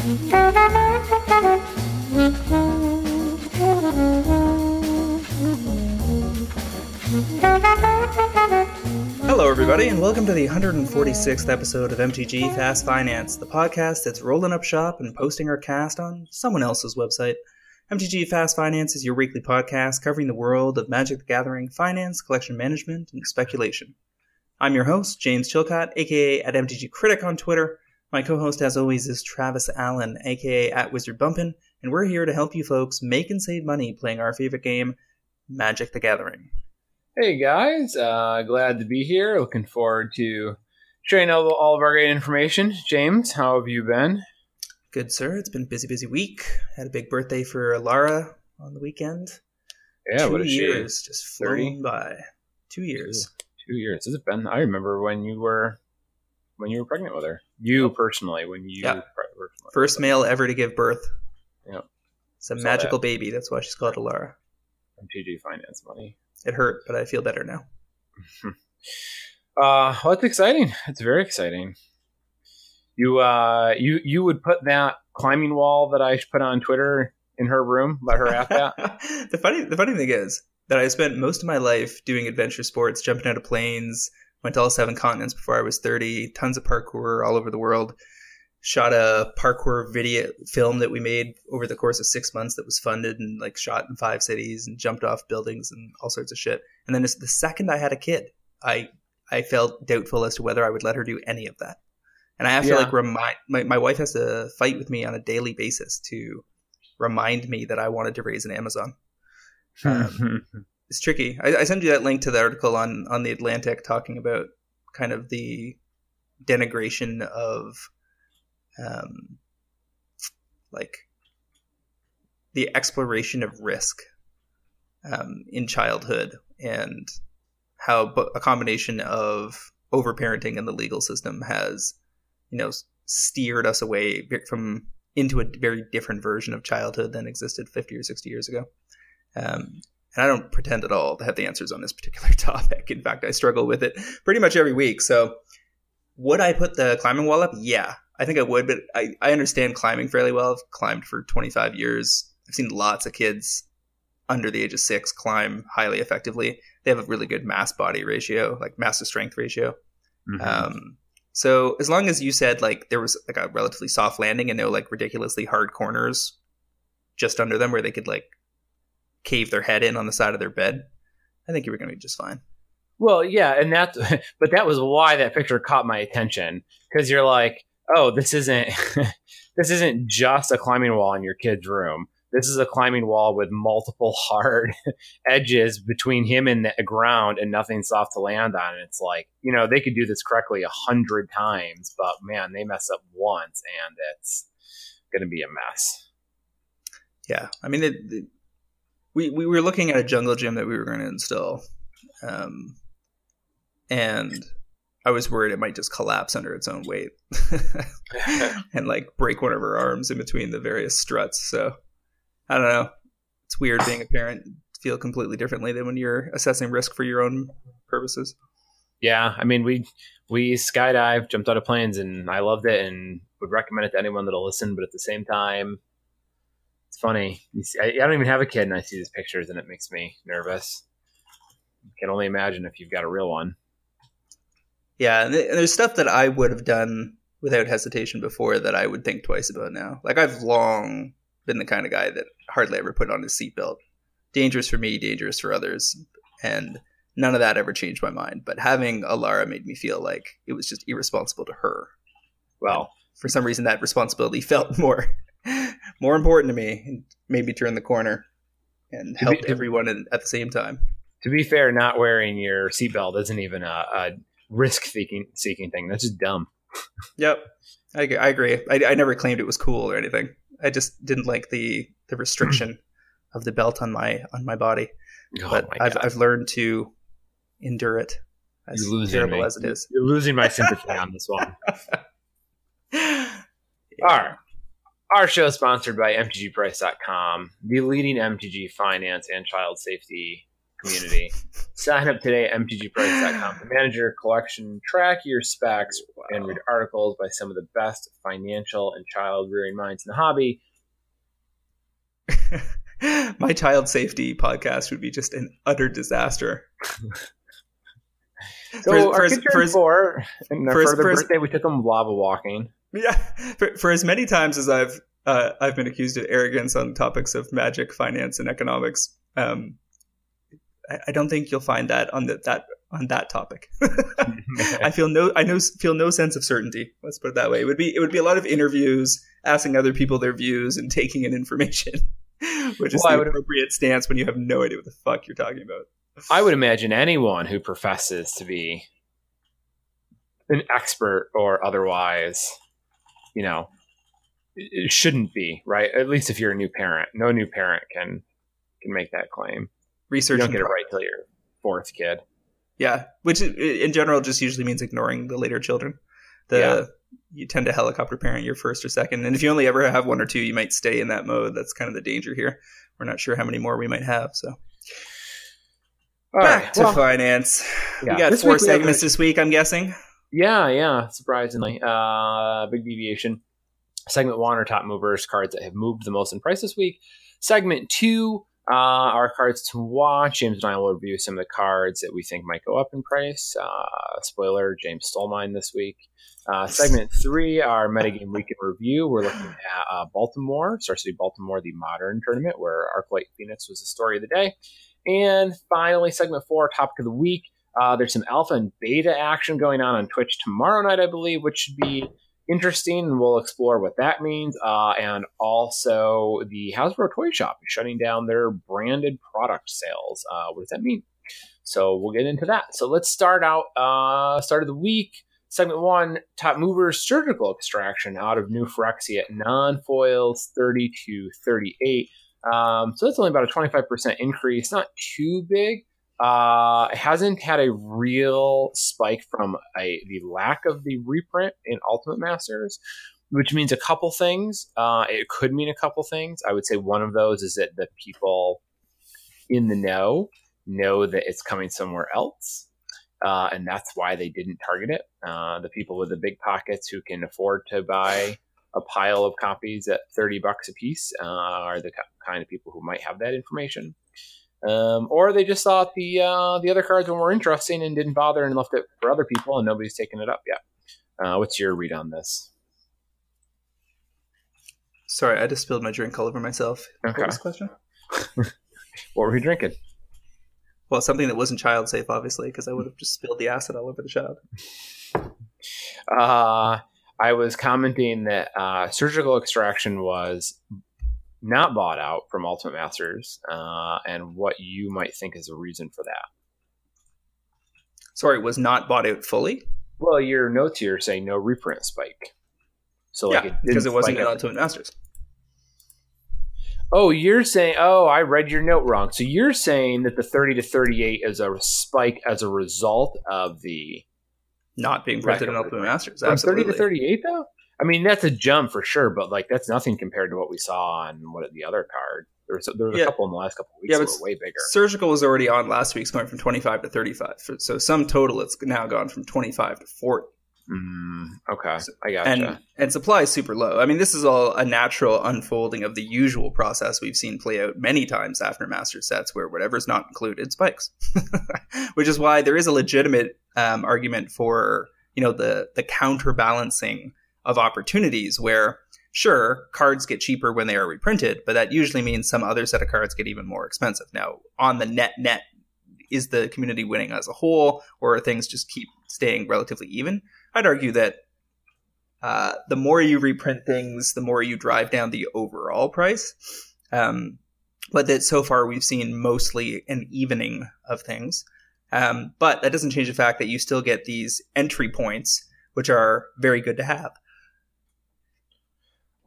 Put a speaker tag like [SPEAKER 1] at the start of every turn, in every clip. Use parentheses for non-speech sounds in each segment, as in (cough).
[SPEAKER 1] Hello, everybody, and welcome to the 146th episode of MTG Fast Finance, the podcast that's rolling up shop and posting our cast on someone else's website. MTG Fast Finance is your weekly podcast covering the world of Magic the Gathering, finance, collection management, and speculation. I'm your host, James Chilcott, aka at MTG Critic on Twitter. My co-host, as always, is Travis Allen, aka at Wizard Bumpin', and we're here to help you folks make and save money playing our favorite game, Magic the Gathering.
[SPEAKER 2] Hey guys, uh, glad to be here. Looking forward to sharing all, all of our great information. James, how have you been?
[SPEAKER 1] Good, sir. It's been a busy, busy week. Had a big birthday for Lara on the weekend.
[SPEAKER 2] Yeah,
[SPEAKER 1] Two
[SPEAKER 2] what a
[SPEAKER 1] years just flown
[SPEAKER 2] 30?
[SPEAKER 1] by. Two years.
[SPEAKER 2] Two years. Has it been? I remember when you were when you were pregnant with her. You
[SPEAKER 1] Yep.
[SPEAKER 2] personally, when you
[SPEAKER 1] Yeah.
[SPEAKER 2] were
[SPEAKER 1] First male ever to give birth.
[SPEAKER 2] Yep.
[SPEAKER 1] It's a
[SPEAKER 2] Saw
[SPEAKER 1] magical
[SPEAKER 2] that.
[SPEAKER 1] baby. That's why she's called Alara.
[SPEAKER 2] MTG finance money.
[SPEAKER 1] It hurt, but I feel better now. (laughs)
[SPEAKER 2] Uh, well, it's exciting. It's very exciting. You uh, you you would put that climbing wall that I put on Twitter in her room. Let her at that. (laughs)
[SPEAKER 1] the funny the funny thing is that I spent most of my life doing adventure sports, jumping out of planes, went to all seven continents before I was 30, tons of parkour all over the world. Shot a parkour video film that we made over the course of six months that was funded and like shot in five cities and jumped off buildings and all sorts of shit. And then the second I had a kid, I I felt doubtful as to whether I would let her do any of that. And I have to like remind my, my wife has to fight with me on a daily basis to remind me that I wanted to raise an Amazon. (laughs) Um, It's tricky. I, I sent you that link to the article on on the Atlantic talking about kind of the denigration of, um, like the exploration of risk um, in childhood and how a combination of overparenting and the legal system has, you know, steered us away from into a very different version of childhood than existed 50 or 60 years ago. Um, and I don't pretend at all to have the answers on this particular (laughs) topic. In fact, I struggle with it pretty much every week. So, would I put the climbing wall up? Yeah, I think I would, but I, I understand climbing fairly well. I've climbed for 25 years. I've seen lots of kids under the age of six climb highly effectively. They have a really good mass body ratio, like mass to strength ratio.
[SPEAKER 2] Mhm.
[SPEAKER 1] Um, so as long as you said like there was like a relatively soft landing and no like ridiculously hard corners just under them where they could like cave their head in on the side of their bed, I think you were going to be just fine.
[SPEAKER 2] Well, yeah, and that, (laughs) but that was why that picture caught my attention because you're like, oh, this isn't, (laughs) this isn't just a climbing wall in your kid's room. This is a climbing wall with multiple (laughs) hard edges between him and the ground, and nothing soft to land on. And it's like, you know, they could do this correctly a hundred times, but man, they mess up once, and it's going to be a mess.
[SPEAKER 1] Yeah, I mean, it, it- we we were looking at a jungle gym that we were going to install, um, and I was worried it might just collapse under its own weight (laughs) and like break one of her arms in between the various struts. So I don't know. It's weird being a parent feel completely differently than when you're assessing risk for your own purposes.
[SPEAKER 2] Yeah, I mean, we we skydived, jumped out of planes, and I loved it, and would recommend it to anyone that'll listen. But at the same time, it's funny. You see, I, I don't even have a kid, and I see these pictures, and it makes me nervous. Can only imagine if you've got a real one.
[SPEAKER 1] Yeah, and there's stuff that I would have done without hesitation before that I would think twice about now. Like I've long been the kind of guy that hardly ever put on his seatbelt. Dangerous for me, dangerous for others, and none of that ever changed my mind. But having Alara made me feel like it was just irresponsible to her.
[SPEAKER 2] Well,
[SPEAKER 1] For some reason, that responsibility (laughs) felt more more important to me and made me turn the corner and
[SPEAKER 2] To be-
[SPEAKER 1] everyone in, at the same time.
[SPEAKER 2] to be fair, not wearing your seatbelt isn't even a, a risk seeking seeking thing. That's just dumb.
[SPEAKER 1] Yep, I, I agree. I, I never claimed it was cool or anything. I just didn't like the the restriction (clears throat) of the belt on my on my body.
[SPEAKER 2] Oh
[SPEAKER 1] but
[SPEAKER 2] my
[SPEAKER 1] I've I've learned to endure it, as
[SPEAKER 2] You're losing
[SPEAKER 1] terrible
[SPEAKER 2] me.
[SPEAKER 1] as it is.
[SPEAKER 2] You're losing my sympathy on this one. (laughs) All right. Our show is sponsored by MTGPrice.com, the leading MTG finance and child safety community. (laughs) Sign up today at mtgprice.com to manage your collection, track your specs, wow. and read articles by some of the best financial and child rearing minds in the hobby. (laughs)
[SPEAKER 1] My child safety podcast would be just an utter disaster. (laughs)
[SPEAKER 2] so for, our for, for, four, and for, for their birthday, we took them lava walking.
[SPEAKER 1] Yeah, (laughs) for, for as many times as I've uh, I've been accused of arrogance on topics of magic, finance, and economics. Um, I, I, don't think you'll find that on the, that on that topic. (laughs) (laughs) I feel no, I know feel no sense of certainty. Let's put it that way. It would be it would be a lot of interviews, asking other people their views, and taking in information, which is well, the appropriate stance when you have no idea what the fuck you're talking about.
[SPEAKER 2] I would imagine anyone who professes to be an expert or otherwise, you know, it shouldn't be right. At least if you're a new parent, no new parent can can make that claim. Research you don't get it right till your fourth kid.
[SPEAKER 1] Yeah, which in general just usually means ignoring the later children. The yeah. you tend to helicopter parent your first or second, and if you only ever have one or two, you might stay in that mode. That's kind of the danger here. We're not sure how many more we might have, so. All Back right. to well, finance. Yeah. We got this four segments this week, I'm guessing.
[SPEAKER 2] Yeah, yeah, surprisingly. Uh big deviation. Segment one are top movers, cards that have moved the most in price this week. Segment two uh, are cards to watch. James and I will review some of the cards that we think might go up in price. Uh, spoiler: James stole mine this week. Uh, segment three, our metagame week in review. We're looking at uh, Baltimore, Star City Baltimore, the modern tournament where Arclight Phoenix was the story of the day. And finally, segment four, topic of the week. Uh, there's some alpha and beta action going on on Twitch tomorrow night, I believe, which should be interesting, and we'll explore what that means. Uh, and also, the Hasbro Toy Shop is shutting down their branded product sales. Uh, what does that mean? So we'll get into that. So let's start out. Uh, start of the week. Segment one: Top movers surgical extraction out of New Phyrexia non foils thirty to thirty eight. Um, so that's only about a twenty five percent increase. Not too big. Uh, hasn't had a real spike from a the lack of the reprint in Ultimate Masters, which means a couple things. Uh, it could mean a couple things. I would say one of those is that the people in the know know that it's coming somewhere else. Uh, and that's why they didn't target it. Uh, the people with the big pockets who can afford to buy a pile of copies at 30 bucks a piece uh, are the kind of people who might have that information. Um, or they just thought the uh, the other cards were more interesting and didn't bother and left it for other people, and nobody's taken it up yet. Uh, what's your read on this?
[SPEAKER 1] Sorry, I just spilled my drink all over myself. Okay. What was the question? (laughs)
[SPEAKER 2] what were we drinking?
[SPEAKER 1] Well, something that wasn't child safe, obviously, because I would have just spilled the acid all over the child.
[SPEAKER 2] Uh, I was commenting that uh, surgical extraction was not bought out from Ultimate Masters, uh, and what you might think is a reason for that.
[SPEAKER 1] Sorry, was not bought out fully.
[SPEAKER 2] Well, your notes here say no reprint spike.
[SPEAKER 1] So like, yeah, it because it wasn't in Ultimate Masters.
[SPEAKER 2] Oh, you're saying? Oh, I read your note wrong. So you're saying that the 30 to 38 is a spike as a result of the
[SPEAKER 1] not being printed in Ultimate Masters.
[SPEAKER 2] From 30 to 38, though. I mean, that's a jump for sure, but like that's nothing compared to what we saw on what the other card. There was, there was yeah. a couple in the last couple of weeks yeah, but way bigger.
[SPEAKER 1] Surgical was already on last week's going from 25 to 35. So some total, it's now gone from 25 to 40.
[SPEAKER 2] Mm, okay, so, I gotcha.
[SPEAKER 1] And, and supply is super low. I mean, this is all a natural unfolding of the usual process we've seen play out many times after master sets, where whatever's not included spikes, (laughs) which is why there is a legitimate um, argument for you know the the counterbalancing of opportunities where sure cards get cheaper when they are reprinted but that usually means some other set of cards get even more expensive. Now on the net net is the community winning as a whole or things just keep staying relatively even? I'd argue that uh, the more you reprint things the more you drive down the overall price. Um, but that so far we've seen mostly an evening of things. Um, but that doesn't change the fact that you still get these entry points which are very good to have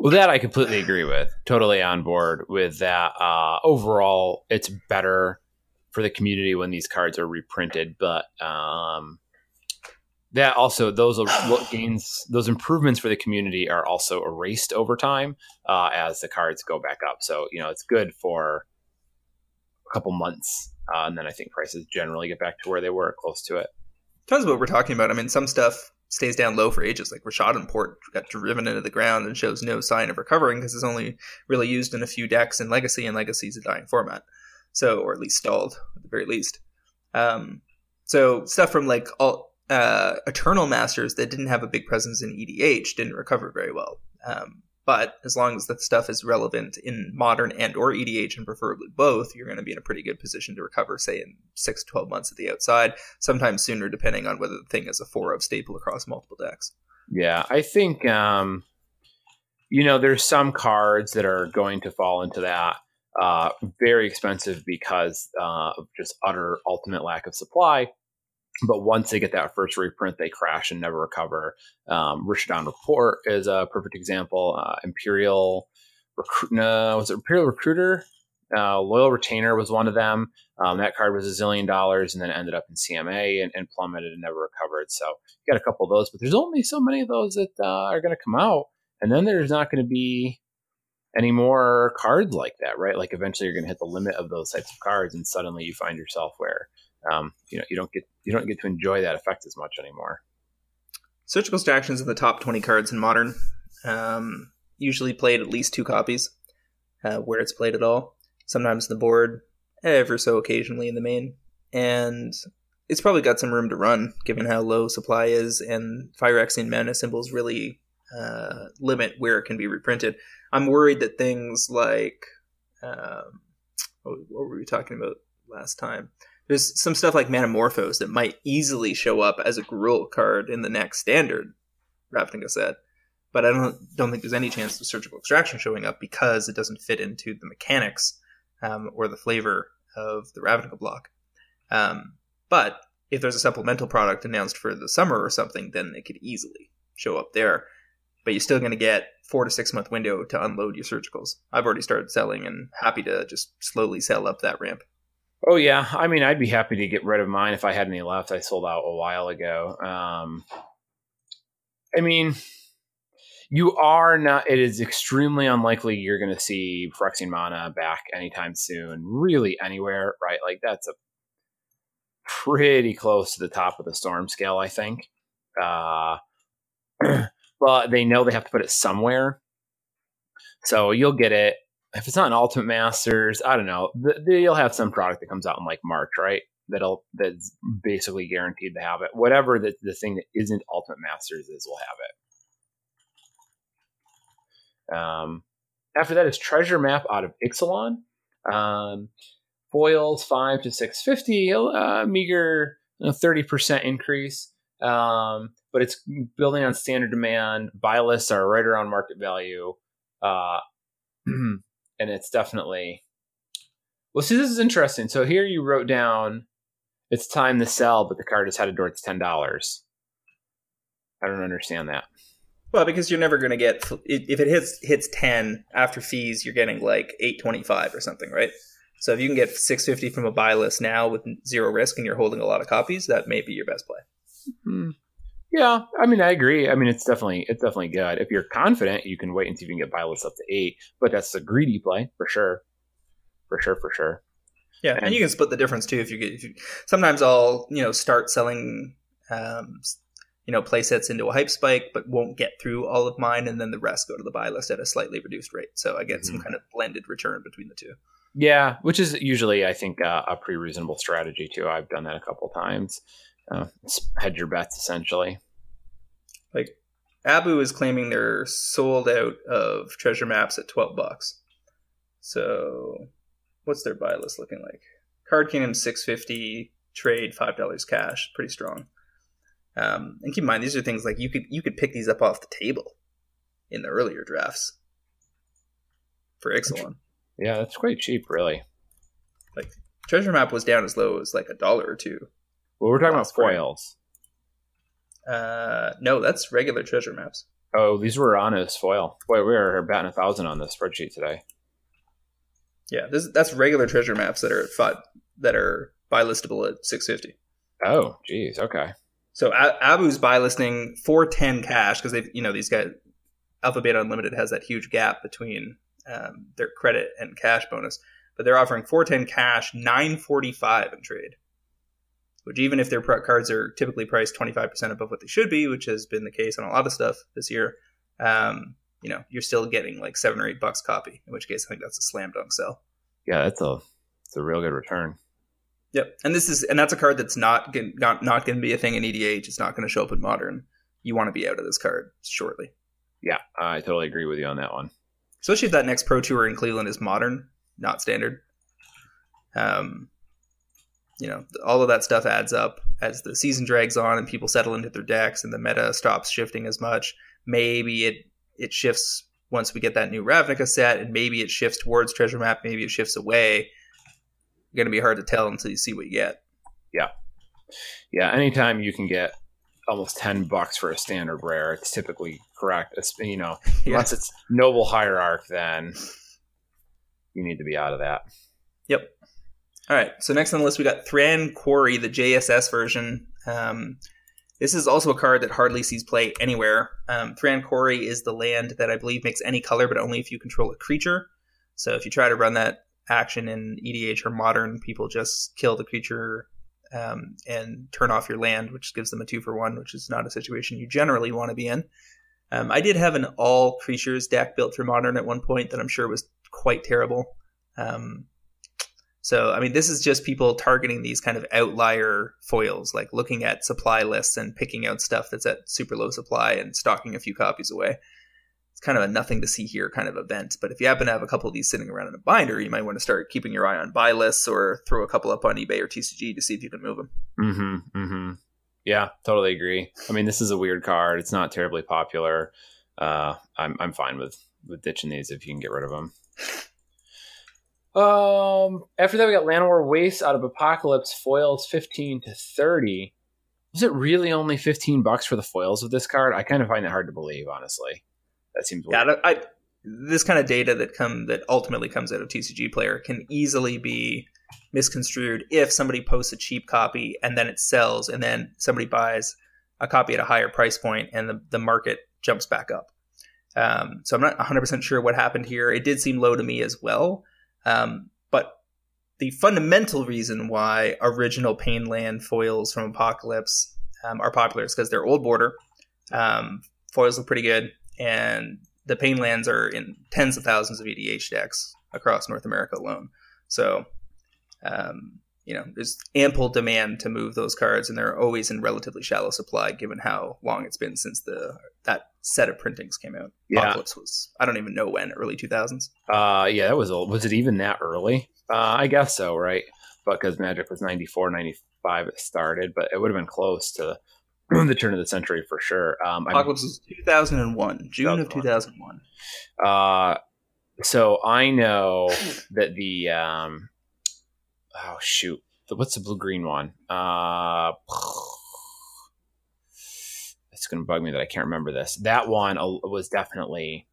[SPEAKER 2] well, that I completely agree with. Totally on board with that. Uh, overall, it's better for the community when these cards are reprinted, but um, that also those (sighs) gains those improvements for the community are also erased over time uh, as the cards go back up. So you know it's good for a couple months uh, and then I think prices generally get back to where they were, close to it.
[SPEAKER 1] Tons of what we're talking about. I mean, some stuff stays down low for ages. Like Rishadan Port got driven into the ground and shows no sign of recovering because it's only really used in a few decks in Legacy, and Legacy is a dying format. So, or at least stalled at the very least. Um, so stuff from like all uh, Eternal Masters that didn't have a big presence in EDH didn't recover very well. Um, but as long as the stuff is relevant in modern and or EDH and preferably both, you're going to be in a pretty good position to recover, say in six to twelve months at the outside, sometimes sooner depending on whether the thing is a four of staple across multiple decks.
[SPEAKER 2] Yeah, I think um, you know there's some cards that are going to fall into that. Uh, very expensive because uh, of just utter ultimate lack of supply but once they get that first reprint, they crash and never recover. Um, Rishadan Report is a perfect example. Uh, Imperial Recruit, no, was it Imperial Recruiter? Uh, Loyal Retainer was one of them. Um, that card was a zillion dollars and then ended up in CMA and, and, plummeted and never recovered. So you got a couple of those, but there's only so many of those that uh, are going to come out, and then there's not going to be any more cards like that, right? Like eventually you're going to hit the limit of those types of cards, and suddenly you find yourself where um, you know you don't get you don't get to enjoy that effect as much anymore.
[SPEAKER 1] Surgical Extractions in the top 20 cards in Modern. Um, usually played at least two copies, uh, where it's played at all. Sometimes the board, ever so occasionally in the main. And it's probably got some room to run, given how low supply is, and Phyrexian mana symbols really uh, limit where it can be reprinted. I'm worried that things like. Um, what were we talking about last time? There's some stuff like Manamorphose that might easily show up as a Gruul card in the next standard Ravnica set. But I don't don't think there's any chance of surgical extraction showing up because it doesn't fit into the mechanics um, or the flavor of the Ravnica block. Um, but if there's a supplemental product announced for the summer or something, then it could easily show up there. But you're still going to get four to six month window to unload your surgicals. I've already started selling and happy to just slowly sell up that ramp.
[SPEAKER 2] Oh yeah, I mean, I'd be happy to get rid of mine if I had any left. I sold out a while ago. Um, I mean, you are not. It is extremely unlikely you're going to see Phyrexian Mana back anytime soon. Really, anywhere, right? Like that's a pretty close to the top of the storm scale, I think. Uh, (clears throat) but they know they have to put it somewhere, so you'll get it if it's not an Ultimate Masters, I don't know. you'll have some product that comes out in like March, right? That'll that's basically guaranteed to have it. Whatever the, the thing that isn't Ultimate Masters is, will have it. Um, after that is Treasure Map out of Ixalan. Um, foils five to six fifty, uh, meager thirty percent increase. Um, but it's building on standard demand. Buy lists are right around market value. Uh, (clears throat) and it's definitely well. See, this is interesting. So here you wrote down it's time to sell, but the card is headed towards ten dollars. I don't understand that.
[SPEAKER 1] Well, because you're never going to get if it hits hits ten after fees, you're getting like eight twenty five or something, right? So if you can get six fifty from a buy list now with zero risk, and you're holding a lot of copies, that may be your best play.
[SPEAKER 2] Mm-hmm. Yeah, I mean, I agree. I mean, it's definitely it's definitely good. If you're confident, you can wait and see if you can get buy lists up to eight. But that's a greedy play for sure, for sure, for sure.
[SPEAKER 1] Yeah, and, and you can split the difference too if you get. If you, sometimes I'll you know start selling, um, you know, play sets into a hype spike, but won't get through all of mine, and then the rest go to the buy list at a slightly reduced rate. So I get mm-hmm. some kind of blended return between the two.
[SPEAKER 2] Yeah, which is usually I think uh, a pretty reasonable strategy too. I've done that a couple times uh, hedge your bets essentially.
[SPEAKER 1] Like Abu is claiming they're sold out of treasure maps at twelve bucks. So, what's their buy list looking like? Card Kingdom six fifty, trade five dollars cash, pretty strong. Um, and keep in mind these are things like you could you could pick these up off the table in the earlier drafts for Ixalan.
[SPEAKER 2] Yeah, that's quite cheap, really.
[SPEAKER 1] Like treasure map was down as low as like a dollar or two
[SPEAKER 2] well, we're talking about foils.
[SPEAKER 1] Uh, no, that's regular treasure maps.
[SPEAKER 2] Oh, these were on as foil. Boy, we are batting a thousand on this spreadsheet today.
[SPEAKER 1] Yeah, this that's regular treasure maps that are five that are buy listable at six fifty.
[SPEAKER 2] Oh, geez, okay.
[SPEAKER 1] So Abu's buy listing four ten cash because they've you know these guys Alpha Beta Unlimited has that huge gap between um, their credit and cash bonus. but they're offering 410 cash, 945 in trade. Which even if their cards are typically priced 25% above what they should be, which has been the case on a lot of stuff this year, um, you know, you're still getting like seven or eight bucks copy. In which case, I think that's a slam dunk sell.
[SPEAKER 2] Yeah, that's a it's a real good return.
[SPEAKER 1] Yep, and this is and that's a card that's not not not going to be a thing in EDH. It's not going to show up in Modern. You want to be out of this card shortly.
[SPEAKER 2] Yeah, I totally agree with you on that one.
[SPEAKER 1] Especially if that next Pro Tour in Cleveland is Modern, not Standard. Um, you know, all of that stuff adds up as the season drags on and people settle into their decks and the meta stops shifting as much. Maybe it it shifts once we get that new Ravnica set, and maybe it shifts towards Treasure Map, maybe it shifts away. Going to be hard to tell until you see what you get.
[SPEAKER 2] Yeah, yeah. Anytime you can get almost ten bucks for a standard rare, it's typically correct. It's, you know, (laughs) yeah. unless it's Noble Hierarch, then you need to be out of that.
[SPEAKER 1] Yep. All right. So next on the list, we got Thran Quarry, the JSS version. Um, this is also a card that hardly sees play anywhere. Um, Thran Quarry is the land that I believe makes any color, but only if you control a creature. So if you try to run that action in EDH or Modern, people just kill the creature um, and turn off your land, which gives them a two for one, which is not a situation you generally want to be in. Um, I did have an all creatures deck built for Modern at one point that I'm sure was quite terrible. Um, so, I mean, this is just people targeting these kind of outlier foils, like looking at supply lists and picking out stuff that's at super low supply and stocking a few copies away. It's kind of a nothing to see here kind of event. But if you happen to have a couple of these sitting around in a binder, you might want to start keeping your eye on buy lists or throw a couple up on eBay or TCG to see if you can move them.
[SPEAKER 2] Mm-hmm. Mm-hmm. Yeah, totally agree. I mean, this is a weird card. It's not terribly popular. Uh, I'm I'm fine with with ditching these if you can get rid of them. (laughs) Um, after that, we got Llanowar Waste out of Apocalypse foils, fifteen to thirty. Was it really only fifteen bucks for the foils of this card? I kind of find it hard to believe, honestly. That seems
[SPEAKER 1] weird. yeah. I, this kind of data that come that ultimately comes out of TCG Player can easily be misconstrued if somebody posts a cheap copy and then it sells, and then somebody buys a copy at a higher price point, and the the market jumps back up. Um, so I'm not 100% sure what happened here. It did seem low to me as well. Um, but the fundamental reason why original Painland foils from Apocalypse um, are popular is because they're old border. Um, foils look pretty good, and the Painlands are in tens of thousands of EDH decks across North America alone. So, um, you know, there's ample demand to move those cards, and they're always in relatively shallow supply, given how long it's been since the that set of printings came out. Yeah. Apocalypse was I don't even know when, early two thousands.
[SPEAKER 2] Uh yeah, that was old. Was it even that early? Uh, I guess so, right? Because Magic was 94, 95 it started, but it would have been close to (clears throat) the turn of the century for sure. Um,
[SPEAKER 1] Apocalypse was 2001, June of 2001.
[SPEAKER 2] Uh, so I know that the um, oh shoot, what's the blue green one? Uh, (sighs) it's going to bug me that I can't remember this. That one was definitely.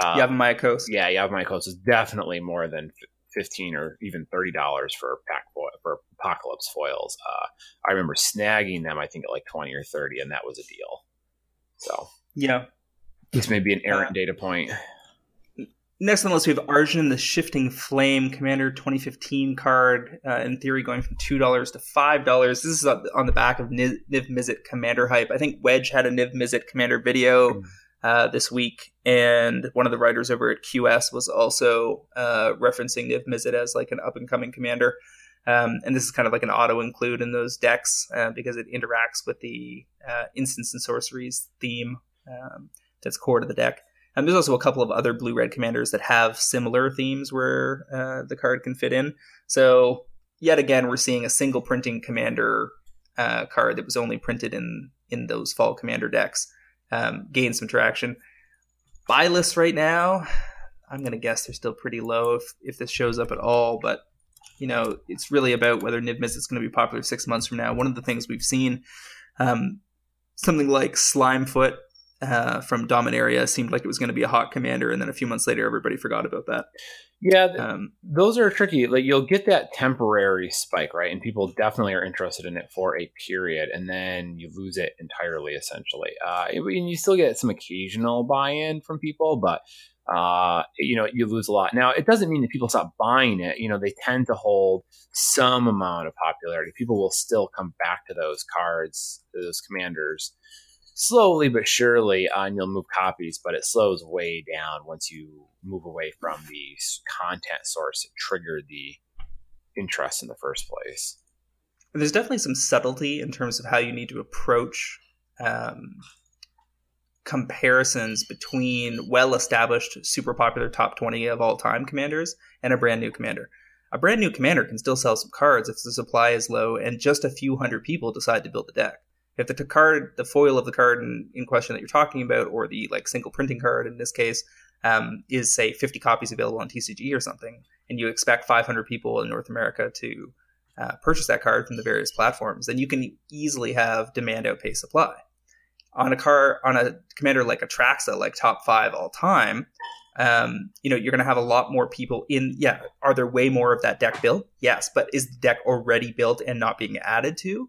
[SPEAKER 1] Uh, Yavimaya Coast.
[SPEAKER 2] Yeah, Yavimaya Coast is definitely more than fifteen or even thirty dollars for pack foil, for apocalypse foils. Uh, I remember snagging them. I think at like twenty or thirty, and that was a deal. So
[SPEAKER 1] yeah,
[SPEAKER 2] this may be an errant uh, data point.
[SPEAKER 1] Next on the list, we have Arjun, the Shifting Flame Commander 2015 card. Uh, in theory, going from two dollars to five dollars. This is on the back of Niv, Mizzet Commander hype. I think Wedge had a Niv Mizzet Commander video mm. uh, this week, and one of the writers over at QS was also uh, referencing Niv Mizzet as like an up and coming commander. Um, and this is kind of like an auto include in those decks uh, because it interacts with the uh, instants and sorceries theme um, that's core to the deck. And there's also a couple of other blue red commanders that have similar themes where uh, the card can fit in. So yet again, we're seeing a single printing commander uh, card that was only printed in in those fall commander decks um, gain some traction. Buy lists right now, I'm gonna guess they're still pretty low if if this shows up at all. But you know, it's really about whether Niv is going to be popular six months from now. One of the things we've seen, um, something like Slimefoot uh, from Dominaria seemed like it was going to be a hot commander, and then a few months later, everybody forgot about that.
[SPEAKER 2] Yeah, um, those are tricky. Like you'll get that temporary spike, right? And people definitely are interested in it for a period, and then you lose it entirely, essentially. Uh, and you still get some occasional buy-in from people, but uh, you know, you lose a lot. Now, it doesn't mean that people stop buying it. You know, they tend to hold some amount of popularity. People will still come back to those cards, those commanders, slowly but surely, uh, and you'll move copies, but it slows way down once you move away from the content source that triggered the interest in the first place.
[SPEAKER 1] There's definitely some subtlety in terms of how you need to approach um, comparisons between well established, super popular top 20 of all time commanders and a brand new commander. A brand new commander can still sell some cards if the supply is low and just a few hundred people decide to build the deck. If the card, the foil of the card in, in question that you're talking about, or the like single printing card in this case, um, is say 50 copies available on TCG or something, and you expect 500 people in North America to uh, purchase that card from the various platforms, then you can easily have demand outpace supply on a car on a commander like Atraxa, like top five all time, um, you know, you're going to have a lot more people in. Yeah, are there way more of that deck built? Yes, but is the deck already built and not being added to?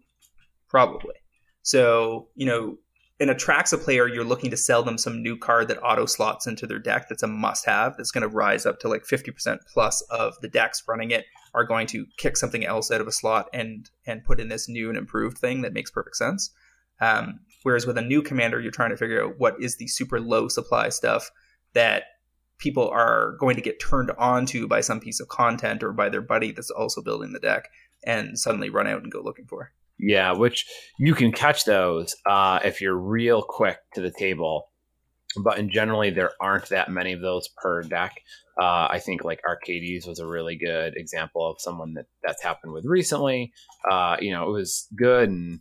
[SPEAKER 1] Probably. So, you know, an Atraxa player, you're looking to sell them some new card that auto slots into their deck that's a must have that's going to rise up to like 50% plus of the decks running it are going to kick something else out of a slot and and put in this new and improved thing that makes perfect sense. Um, whereas with a new commander, you're trying to figure out what is the super low supply stuff that people are going to get turned on to by some piece of content or by their buddy that's also building the deck and suddenly run out and go looking for.
[SPEAKER 2] Yeah, which you can catch those uh, if you're real quick to the table. But in generally, there aren't that many of those per deck. Uh, I think like Arcades was a really good example of someone that that's happened with recently. Uh, you know, it was good and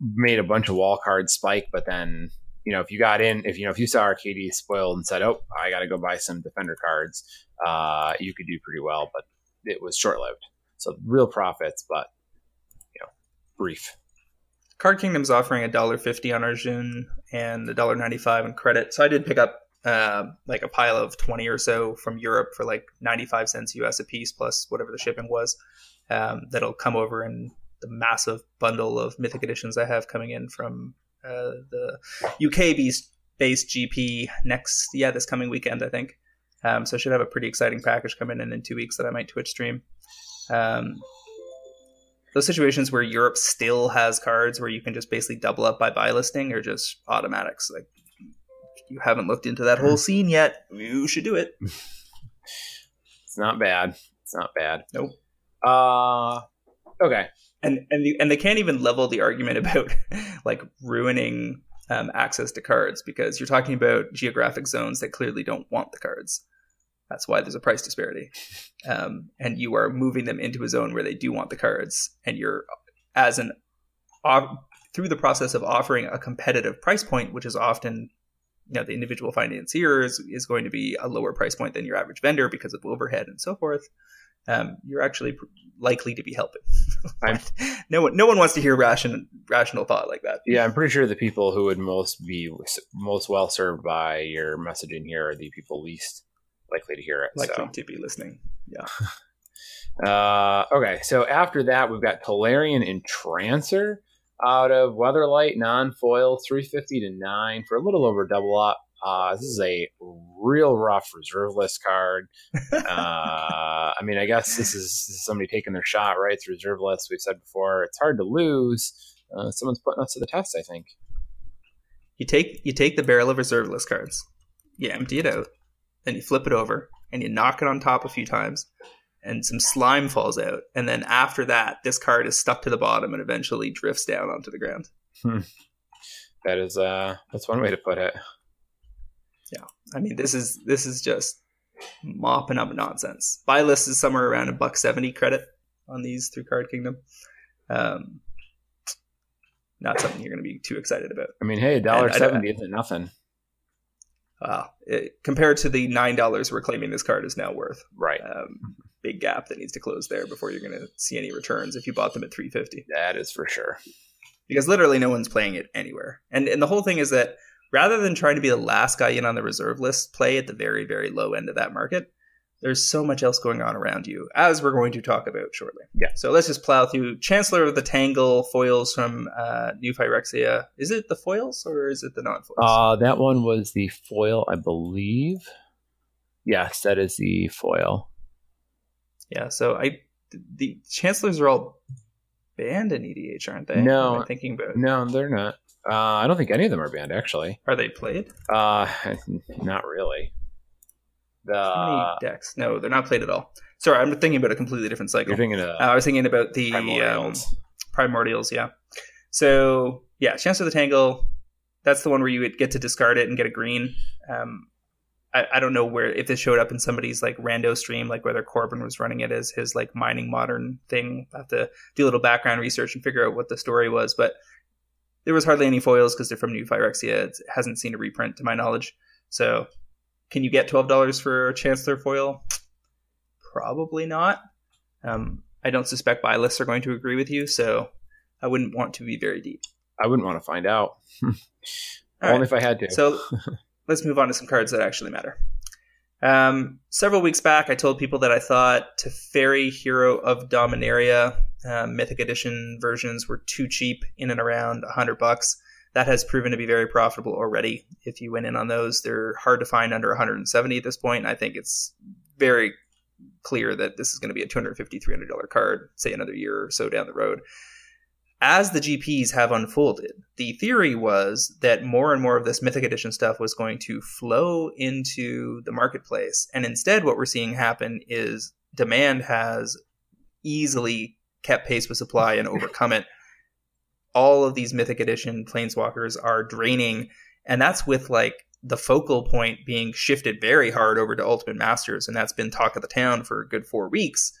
[SPEAKER 2] made a bunch of wall cards spike, but then you know if you got in, if you know if you saw Arcades spoiled and said, "Oh, I got to go buy some Defender cards," uh, you could do pretty well, but it was short lived. So real profits, but brief.
[SPEAKER 1] Card Kingdom's offering a dollar fifty on Arjun and a dollar ninety five in credit. So I did pick up uh, like a pile of twenty or so from Europe for like ninety five cents US a piece plus whatever the shipping was. Um, that'll come over in the massive bundle of Mythic editions I have coming in from uh, the UK based GP next, yeah, this coming weekend, I think. Um, so I should have a pretty exciting package coming in in two weeks that I might Twitch stream. Um, those situations where Europe still has cards where you can just basically double up by buy listing are just automatics. Like you haven't looked into that whole scene yet, you should do it. (laughs)
[SPEAKER 2] it's not bad. It's not bad.
[SPEAKER 1] Nope.
[SPEAKER 2] Uh okay
[SPEAKER 1] and and the, and they can't even level the argument (laughs) about like ruining um, access to cards because you're talking about geographic zones that clearly don't want the cards. That's why there's a price disparity, um, and you are moving them into a zone where they do want the cards, and you're as an through the process of offering a competitive price point, which is often you know the individual financier is, is going to be a lower price point than your average vendor because of overhead and so forth um, you're actually likely to be helping. (laughs) no one, no one wants to hear ration, rational thought like that.
[SPEAKER 2] Yeah, I'm pretty sure the people who would most be most well served by your messaging here are the people least likely to hear it.
[SPEAKER 1] Likely so. to be listening. Yeah. (laughs)
[SPEAKER 2] uh, okay, so after that, we've got Tolarian Entrancer out of Weatherlight non foil, 350 to 9 for a little over double up. Uh, this is a real rough reserve list card. (laughs) Uh, I mean, I guess this is, this is, somebody taking their shot, right? It's reserve list. We've said before, it's hard to lose. Uh, someone's putting us to the test, I think.
[SPEAKER 1] You take you take the barrel of reserve list cards, you empty it out, then you flip it over, and you knock it on top a few times, and some slime falls out, and then after that, this card is stuck to the bottom and eventually drifts down onto the ground.
[SPEAKER 2] Hmm. That is uh, that's one way to put it
[SPEAKER 1] yeah. I mean, this is this is just mopping up nonsense. Buy list is somewhere around a buck seventy credit on these through Card Kingdom. Um, not something you're going to be too excited about.
[SPEAKER 2] I mean, hey, a dollar seventy isn't nothing.
[SPEAKER 1] Wow, it, compared to the nine dollars we're claiming this card is now worth,
[SPEAKER 2] right?
[SPEAKER 1] Um, big gap that needs to close there before you're going to see any returns if you bought them at three fifty.
[SPEAKER 2] That is for sure.
[SPEAKER 1] Because literally no one's playing it anywhere, and and the whole thing is that rather than trying to be the last guy in on the reserve list, play at the very, very low end of that market. There's so much else going on around you, as we're going to talk about shortly.
[SPEAKER 2] Yeah.
[SPEAKER 1] So let's just plow through Chancellor of the Tangle foils from uh, New Phyrexia. Is it the foils or is it the non foils?
[SPEAKER 2] Uh, that one was the foil, I believe. Yes, that is the foil.
[SPEAKER 1] Yeah, so I the chancellors are all banned in EDH, aren't they?
[SPEAKER 2] No,
[SPEAKER 1] I'm thinking about.
[SPEAKER 2] No, they're not. Uh, I don't think any of them are banned actually.
[SPEAKER 1] Are they played?
[SPEAKER 2] Uh, (laughs) not really. The
[SPEAKER 1] How many decks? No, they're not played at all. Sorry, I'm thinking about a completely different cycle.
[SPEAKER 2] you're thinking of
[SPEAKER 1] Uh, I was thinking about the um,
[SPEAKER 2] primordials.
[SPEAKER 1] primordials. Yeah. So yeah, chance of the Tangle. That's the one where you would get to discard it and get a green. Um, I, I don't know where if this showed up in somebody's like rando stream, like whether Corbin was running it as his like mining modern thing. I have to do a little background research and figure out what the story was, but there was hardly any foils because they're from New Phyrexia. It hasn't seen a reprint to my knowledge. So, can you get twelve dollars for a Chancellor foil? Probably not. Um, I don't suspect buy lists are going to agree with you, so I wouldn't want to be very deep.
[SPEAKER 2] I wouldn't want to find out. (laughs) Only
[SPEAKER 1] right.
[SPEAKER 2] if I had to.
[SPEAKER 1] So let's move on to some cards that actually matter. Um, several weeks back, I told people that I thought Teferi Hero of Dominaria um, Mythic Edition versions were too cheap, in and around 100 bucks. That has proven to be very profitable already. If you went in on those, they're hard to find under 170 at this point. I think it's very clear that this is going to be a $250, $300 card, say another year or so down the road as the GPs have unfolded, the theory was that more and more of this Mythic Edition stuff was going to flow into the marketplace. And instead, what we're seeing happen is demand has easily kept pace with supply and overcome it. All of these Mythic Edition planeswalkers are draining, and that's with like the focal point being shifted very hard over to Ultimate Masters, and that's been talk of the town for a good four weeks.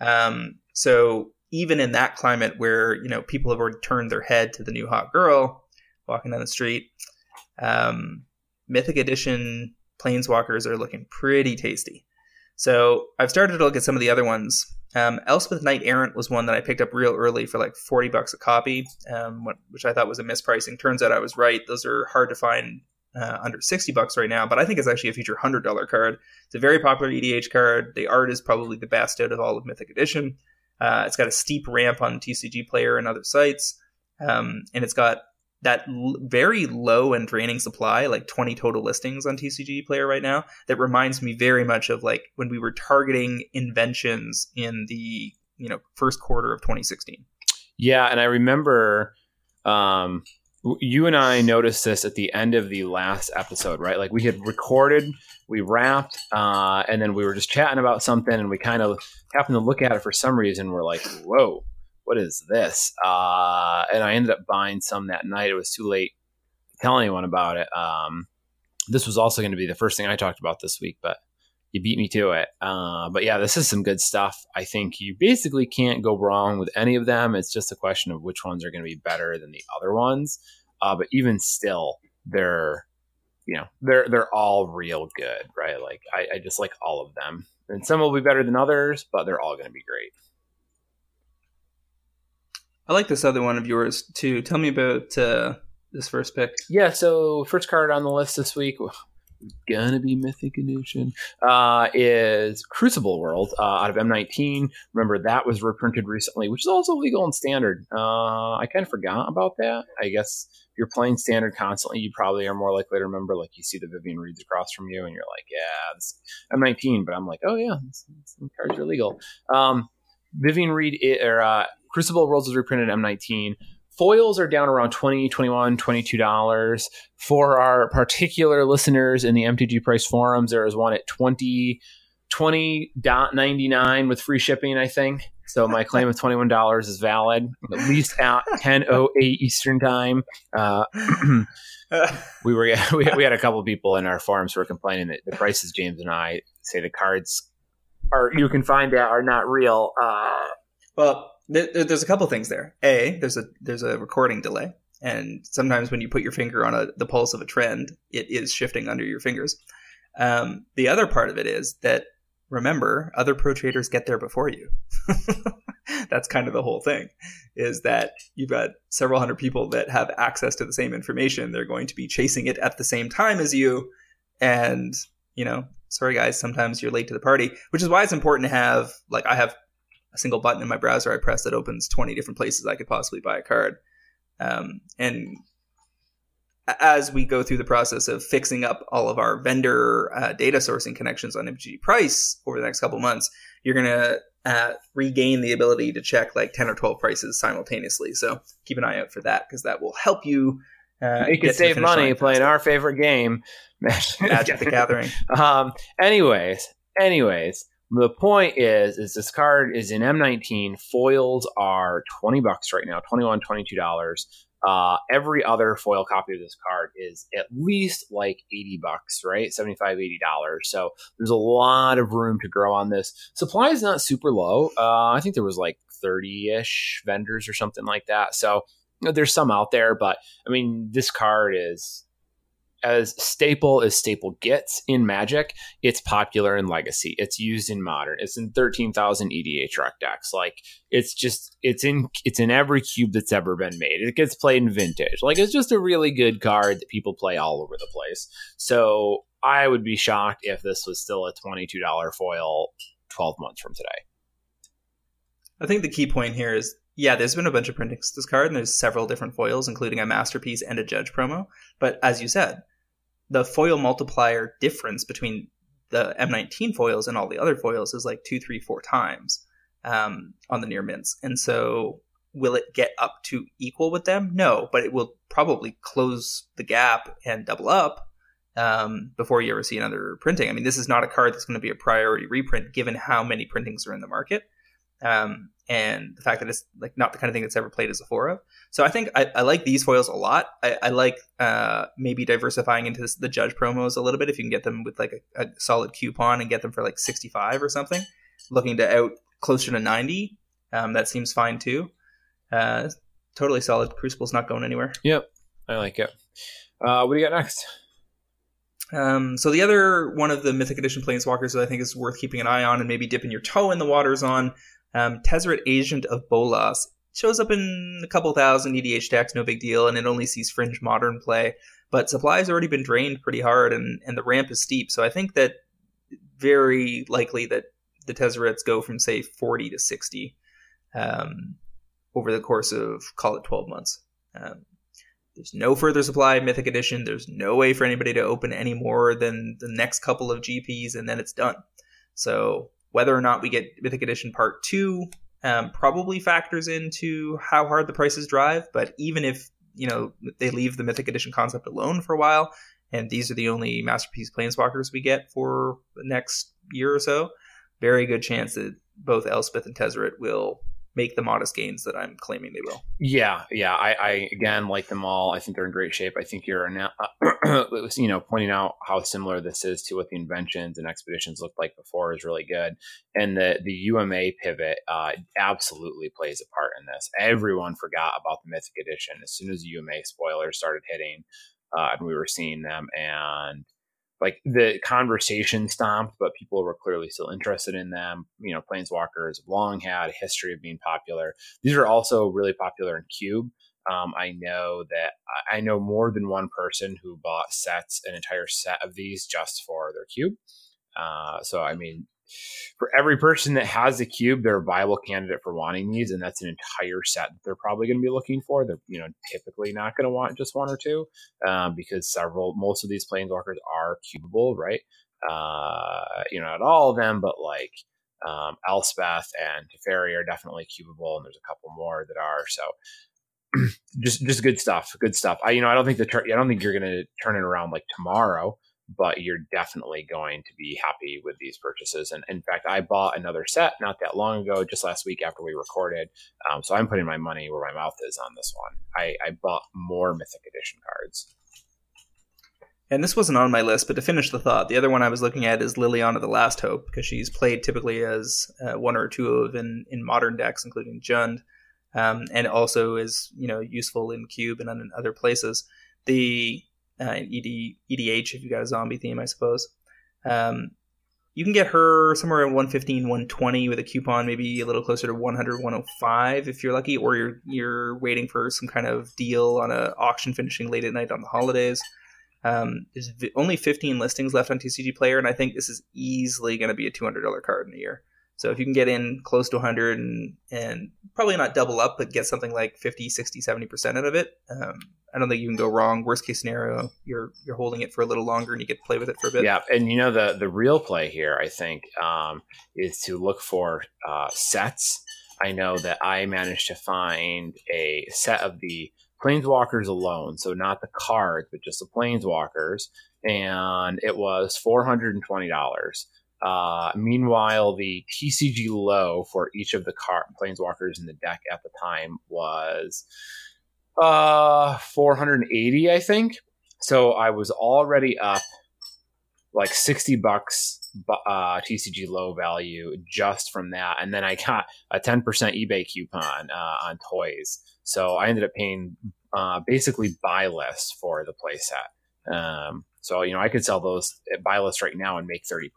[SPEAKER 1] Um, so even in that climate where you know people have already turned their head to the new hot girl walking down the street, um, Mythic Edition planeswalkers are looking pretty tasty. So I've started to look at some of the other ones. Um, Elspeth Knight Errant was one that I picked up real early for like forty bucks a copy, um, which I thought was a mispricing. Turns out I was right; those are hard to find uh, under sixty bucks right now. But I think it's actually a future hundred dollar card. It's a very popular EDH card. The art is probably the best out of all of Mythic Edition. Uh, it's got a steep ramp on TCG Player and other sites, um, and it's got that l- very low and draining supply, like 20 total listings on TCG Player right now. That reminds me very much of like when we were targeting inventions in the you know first quarter of 2016.
[SPEAKER 2] Yeah, and I remember um, you and I noticed this at the end of the last episode, right? Like we had recorded, we wrapped, uh, and then we were just chatting about something, and we kind of happened to look at it for some reason. We're like, "Whoa, what is this?" Uh, and I ended up buying some that night. It was too late to tell anyone about it. Um, this was also going to be the first thing I talked about this week, but you beat me to it. Uh, but yeah, this is some good stuff. I think you basically can't go wrong with any of them. It's just a question of which ones are going to be better than the other ones. Uh, but even still, they're you know they're they're all real good, right? Like I, I just like all of them, and some will be better than others, but they're all going to be great.
[SPEAKER 1] I like this other one of yours too. Tell me about uh, this first pick.
[SPEAKER 2] Yeah. So first card on the list this week. Gonna be Mythic Edition. Uh, is Crucible World uh, out of M19. Remember that was reprinted recently, which is also legal and standard. Uh, I kind of forgot about that. I guess if you're playing standard constantly, you probably are more likely to remember. Like you see the Vivien Reids across from you, and you're like, "Yeah, this, M19." But I'm like, "Oh yeah, some cards are legal." Um, Vivien Reid or uh, Crucible Worlds was reprinted M19 foils are down around 20 21 22 dollars. For our particular listeners in the mtg price forums there is one at 20 20.99 with free shipping i think. So my claim of $21 is valid at least at (laughs) 10.08 eastern time. Uh, (clears throat) we were (laughs) we, we had a couple people in our forums who were complaining that the prices james and i say the cards are you can find out are not real. Uh,
[SPEAKER 1] well, there, there's a couple things there. A, there's a there's a recording delay, and sometimes when you put your finger on a, the pulse of a trend, it is shifting under your fingers. Um, the other part of it is that remember, other pro traders get there before you. (laughs) That's kind of the whole thing. Is that you've got several hundred people that have access to the same information. They're going to be chasing it at the same time as you, and you know, sorry guys, sometimes you're late to the party. Which is why it's important to have like I have a single button in my browser I press that opens 20 different places I could possibly buy a card. Um, and as we go through the process of fixing up all of our vendor uh, data sourcing connections on MTG Price over the next couple months, you're going to uh, regain the ability to check like 10 or 12 prices simultaneously. So keep an eye out for that because that will help you.
[SPEAKER 2] Uh, you can save money playing our favorite game,
[SPEAKER 1] Magic the Gathering. (laughs)
[SPEAKER 2] Um, anyways, anyways, the point is, is this card is in M19. Foils are 20 bucks right now, 21 $22. Uh, every other foil copy of this card is at least like 80 bucks, right? 75, 80 dollars. So there's a lot of room to grow on this. Supply is not super low. Uh, I think there was like 30 ish vendors or something like that. So you know, there's some out there, but I mean, this card is as staple as staple gets in Magic, it's popular in Legacy. It's used in Modern. It's in thirteen thousand EDHREC decks. Like it's just it's in it's in every cube that's ever been made. It gets played in Vintage. Like it's just a really good card that people play all over the place. So I would be shocked if this was still a twenty two dollar foil twelve months from today.
[SPEAKER 1] I think the key point here is yeah, there's been a bunch of printings this card, and there's several different foils, including a masterpiece and a judge promo. But as you said, the foil multiplier difference between the M19 foils and all the other foils is like two, three, four times um, on the near mints. And so, will it get up to equal with them? No, but it will probably close the gap and double up um, before you ever see another printing. I mean, this is not a card that's going to be a priority reprint given how many printings are in the market um, and the fact that it's like not the kind of thing that's ever played as a four of. So I think I, I like these foils a lot. I, I like uh, maybe diversifying into this, the judge promos a little bit if you can get them with like a, a, solid coupon and get them for like 65 or something. Looking to out closer to 90, um, that seems fine too. Uh, totally solid. Crucible's not going anywhere.
[SPEAKER 2] Yep, I like it. Uh, what do you got next?
[SPEAKER 1] Um, so the other one of the Mythic Edition Planeswalkers that I think is worth keeping an eye on and maybe dipping your toe in the waters on um, Tezzeret Agent of Bolas shows up in a couple thousand EDH decks, no big deal, and it only sees fringe modern play. But supply has already been drained pretty hard, and, and the ramp is steep. So I think that very likely that the Tezzerets go from say 40 to 60 um, over the course of call it 12 months. Um, there's no further supply Mythic Edition. There's no way for anybody to open any more than the next couple of GPs, and then it's done. So whether or not we get Mythic Edition Part 2 um, probably factors into how hard the prices drive. But even if you know they leave the Mythic Edition concept alone for a while, and these are the only Masterpiece Planeswalkers we get for the next year or so, very good chance that both Elspeth and Tezzeret will make the modest gains that I'm claiming they will.
[SPEAKER 2] Yeah, yeah. I, I again like them all. I think they're in great shape. I think you're uh, (clears throat) you know pointing out how similar this is to what the inventions and expeditions looked like before is really good. And the the UMA pivot uh, absolutely plays a part in this. Everyone forgot about the Mythic Edition as soon as the UMA spoilers started hitting, uh, and we were seeing them and like the conversation stopped, but people were clearly still interested in them. You know, Planeswalkers long had a history of being popular. These are also really popular in Cube. Um, I know that I know more than one person who bought sets, an entire set of these just for their cube. Uh, so, I mean, for every person that has a cube, they're a viable candidate for wanting these, and that's an entire set that they're probably going to be looking for. They're you know typically not going to want just one or two um, because several most of these planeswalkers are cubable, right? Uh, you know, not all of them, but like um, Elspeth and Teferi are definitely cubable, and there's a couple more that are. So (clears throat) just just good stuff, good stuff. I you know I don't think the tur- I don't think you're going to turn it around like tomorrow but you're definitely going to be happy with these purchases. And in fact, I bought another set not that long ago, just last week after we recorded. Um, so I'm putting my money where my mouth is on this one. I, I bought more Mythic Edition cards.
[SPEAKER 1] And this wasn't on my list, but to finish the thought, the other one I was looking at is Liliana the Last Hope, because she's played typically as uh, one or two of in, in modern decks, including Jund, um, and also is you know useful in Cube and in other places. The uh, ED, EDH if you got a zombie theme, I suppose. Um, you can get her somewhere around 115, 120 with a coupon, maybe a little closer to 100, 105 if you're lucky, or you're you're waiting for some kind of deal on an auction finishing late at night on the holidays. Um, there's only 15 listings left on TCG Player, and I think this is easily going to be a $200 card in a year. So if you can get in close to 100 and, and probably not double up, but get something like 50, 60, 70% out of it, um, I don't think you can go wrong. Worst case scenario, you're you're holding it for a little longer and you get to play with it for a bit.
[SPEAKER 2] Yeah, and you know the the real play here, I think, um, is to look for uh, sets. I know that I managed to find a set of the planeswalkers alone, so not the cards, but just the planeswalkers, and it was four hundred and twenty dollars. Uh, meanwhile, the TCG low for each of the car- planeswalkers in the deck at the time was uh 480, I think. So I was already up like 60 bucks uh, TCG low value just from that. And then I got a 10% eBay coupon uh, on toys. So I ended up paying uh, basically buy list for the playset. Um, so, you know, I could sell those at buy list right now and make 30%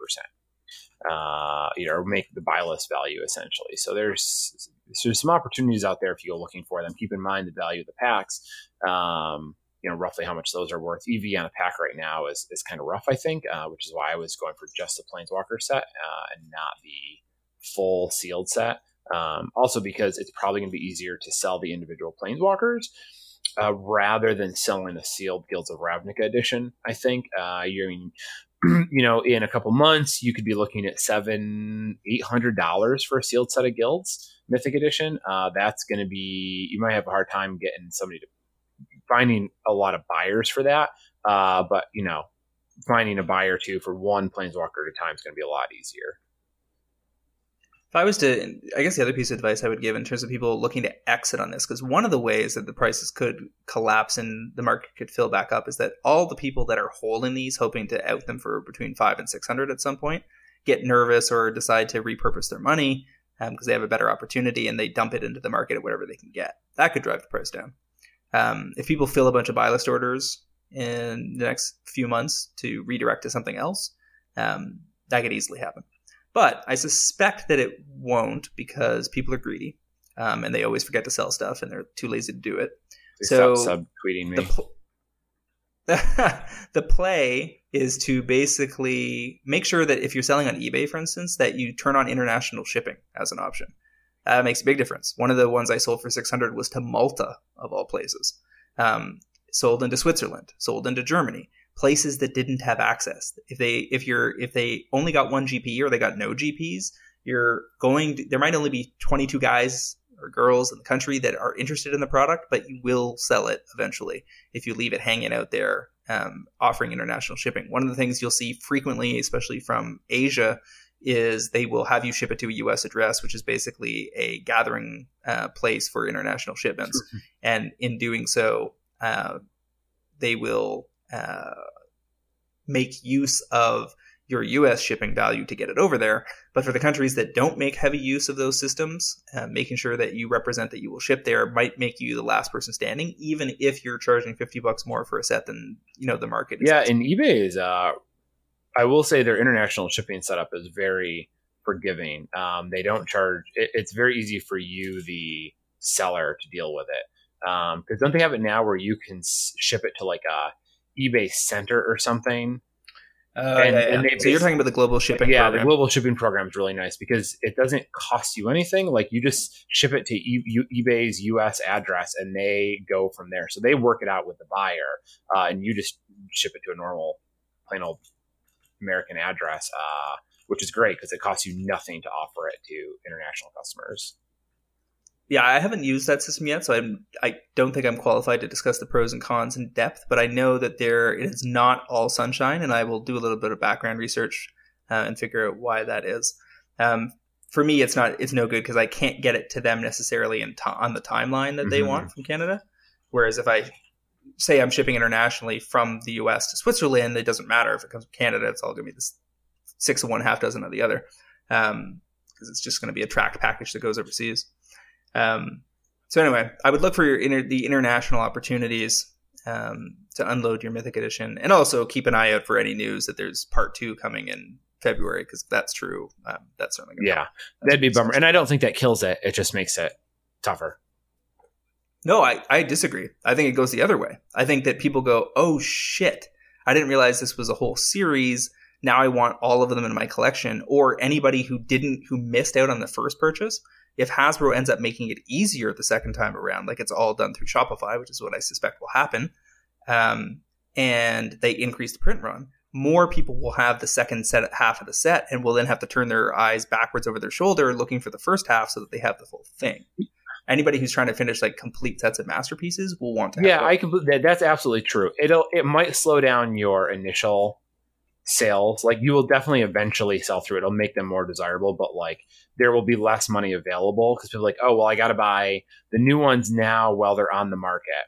[SPEAKER 2] uh, you know, make the buy list value essentially. So there's there's some opportunities out there if you go looking for them. Keep in mind the value of the packs. Um, you know, roughly how much those are worth. EV on a pack right now is, is kind of rough, I think, uh, which is why I was going for just the Planeswalker set uh, and not the full sealed set. Um, also because it's probably going to be easier to sell the individual Planeswalkers. Uh, rather than selling the sealed Guilds of Ravnica edition, I think. Uh, you I mean, (clears throat) you know, in a couple months, you could be looking at seven, eight hundred dollars for a sealed set of guilds, Mythic Edition. Uh, that's going to be you might have a hard time getting somebody to finding a lot of buyers for that. Uh, but you know, finding a buyer too for one planeswalker at a time is going to be a lot easier.
[SPEAKER 1] If I was to, I guess the other piece of advice I would give in terms of people looking to exit on this, because one of the ways that the prices could collapse and the market could fill back up is that all the people that are holding these, hoping to out them for between five and six hundred at some point, get nervous or decide to repurpose their money because um, they have a better opportunity and they dump it into the market at whatever they can get. That could drive the price down. Um, if people fill a bunch of buy list orders in the next few months to redirect to something else, um, that could easily happen. But I suspect that it won't because people are greedy um, and they always forget to sell stuff and they're too lazy to do it.
[SPEAKER 2] They so subtweeting me.
[SPEAKER 1] The, pl- (laughs) the play is to basically make sure that if you're selling on eBay, for instance, that you turn on international shipping as an option. That makes a big difference. One of the ones I sold for 600 was to Malta, of all places. Um, sold into Switzerland, sold into Germany places that didn't have access. If they if you're if they only got one GP or they got no GPs, you're going to, there might only be 22 guys or girls in the country that are interested in the product, but you will sell it eventually if you leave it hanging out there um, offering international shipping. One of the things you'll see frequently, especially from Asia, is they will have you ship it to a U.S. address, which is basically a gathering uh, place for international shipments. and in doing so, uh, they will uh, make use of your US shipping value to get it over there. But for the countries that don't make heavy use of those systems, uh, making sure that you represent that you will ship there might make you the last person standing, even if you're charging 50 bucks more for a set than, you know, the market.
[SPEAKER 2] yeah. And eBay is, uh, I will say their international shipping setup is very forgiving. Um, they don't charge, it, it's very easy for you, the seller, to deal with it. Because um, don't they have it now where you can ship it to like a eBay Center or something.
[SPEAKER 1] Uh, and, yeah, yeah. so you're talking about the global shipping
[SPEAKER 2] yeah
[SPEAKER 1] program.
[SPEAKER 2] the global shipping program is really nice because it doesn't cost you anything like you just ship it to e- ebay's us address and they go from there so they work it out with the buyer uh, and you just ship it to a normal plain old american address uh, which is great because it costs you nothing to offer it to international customers
[SPEAKER 1] yeah, I haven't used that system yet, so I'm, I don't think I'm qualified to discuss the pros and cons in depth. But I know that there it is not all sunshine, and I will do a little bit of background research uh, and figure out why that is. Um, for me, it's not it's no good because I can't get it to them necessarily in on the timeline that they mm-hmm. want from Canada. Whereas if I say I'm shipping internationally from the U.S. to Switzerland, it doesn't matter if it comes from Canada; it's all going to be this six of one, half dozen of the other, because um, it's just going to be a tracked package that goes overseas. Um, so anyway, I would look for your inter- the international opportunities um, to unload your Mythic Edition, and also keep an eye out for any news that there's part two coming in February. Because that's true, um, that's certainly
[SPEAKER 2] gonna yeah, that'd be a bummer. And I don't think that kills it; it just makes it tougher.
[SPEAKER 1] No, I, I disagree. I think it goes the other way. I think that people go, "Oh shit, I didn't realize this was a whole series." Now I want all of them in my collection, or anybody who didn't, who missed out on the first purchase, if Hasbro ends up making it easier the second time around, like it's all done through Shopify, which is what I suspect will happen, um, and they increase the print run, more people will have the second set half of the set and will then have to turn their eyes backwards over their shoulder looking for the first half so that they have the full thing. Anybody who's trying to finish like complete sets of masterpieces will want to.
[SPEAKER 2] yeah, I completely. That's absolutely true. It'll it might slow down your initial sales. Like you will definitely eventually sell through. It'll make them more desirable, but like there will be less money available because people like, oh well, I got to buy the new ones now while they're on the market,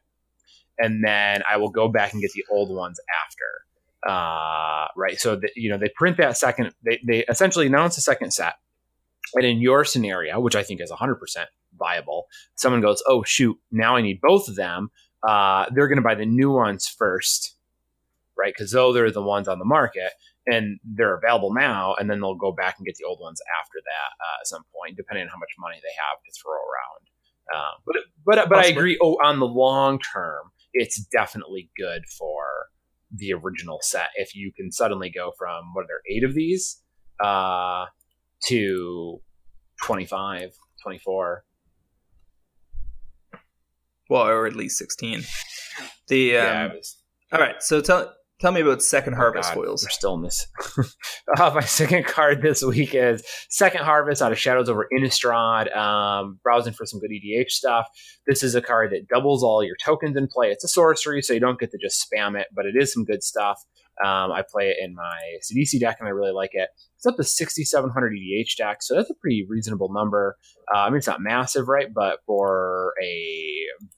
[SPEAKER 2] and then I will go back and get the old ones after uh, right? So that you know they print that second, they they essentially announce a second set, and in your scenario, which I think is 100 percent viable, someone goes, "Oh shoot, now I need both of them." Uh, they're going to buy the new ones first, right? Because though they're the ones on the market and they're available now, and then they'll go back and get the old ones after that uh, at some point, depending on how much money they have to throw around. Um, but but but I agree. Oh, on the long term, it's definitely good for the original set if you can suddenly go from what are there eight of these uh, to 25 24
[SPEAKER 1] well or at least 16 the um, yeah, was, all right so tell Tell me about Second oh Harvest God, foils.
[SPEAKER 2] We're still in this. uh, my second card this week is Second Harvest out of Shadows over Innistrad. Um, browsing for some good EDH stuff. This is a card that doubles all your tokens in play. It's a sorcery, so you don't get to just spam it, but it is some good stuff. Um, I play it in my CDC deck, and I really like it. It's up to 6,700 EDH deck, so that's a pretty reasonable number. Uh, I mean, it's not massive, right? But for a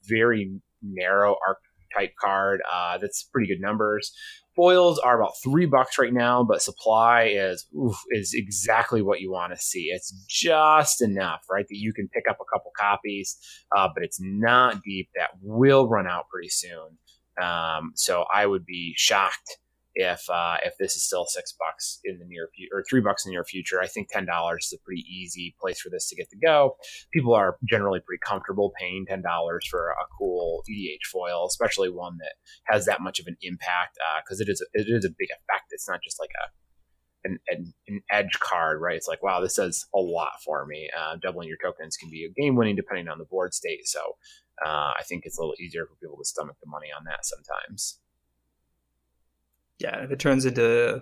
[SPEAKER 2] very narrow arc type card. Uh, that's pretty good numbers. Foils are about three bucks right now, but supply is oof, is exactly what you want to see. It's just enough, right, that you can pick up a couple copies, uh, but it's not deep. That will run out pretty soon. Um, so I would be shocked if uh, if this is still six bucks in the near future or three bucks in the near future. I think ten dollars is a pretty easy place for this to get to go. People are generally pretty comfortable paying ten dollars for a cool EDH foil, especially one that has that much of an impact because uh, it is a, it is a big effect. It's not just like a an, an, an, edge card, right? It's like, wow, this does a lot for me. Uh, doubling your tokens can be a game winning depending on the board state. So uh, I think it's a little easier for people to stomach the money on that sometimes
[SPEAKER 1] yeah, if it turns into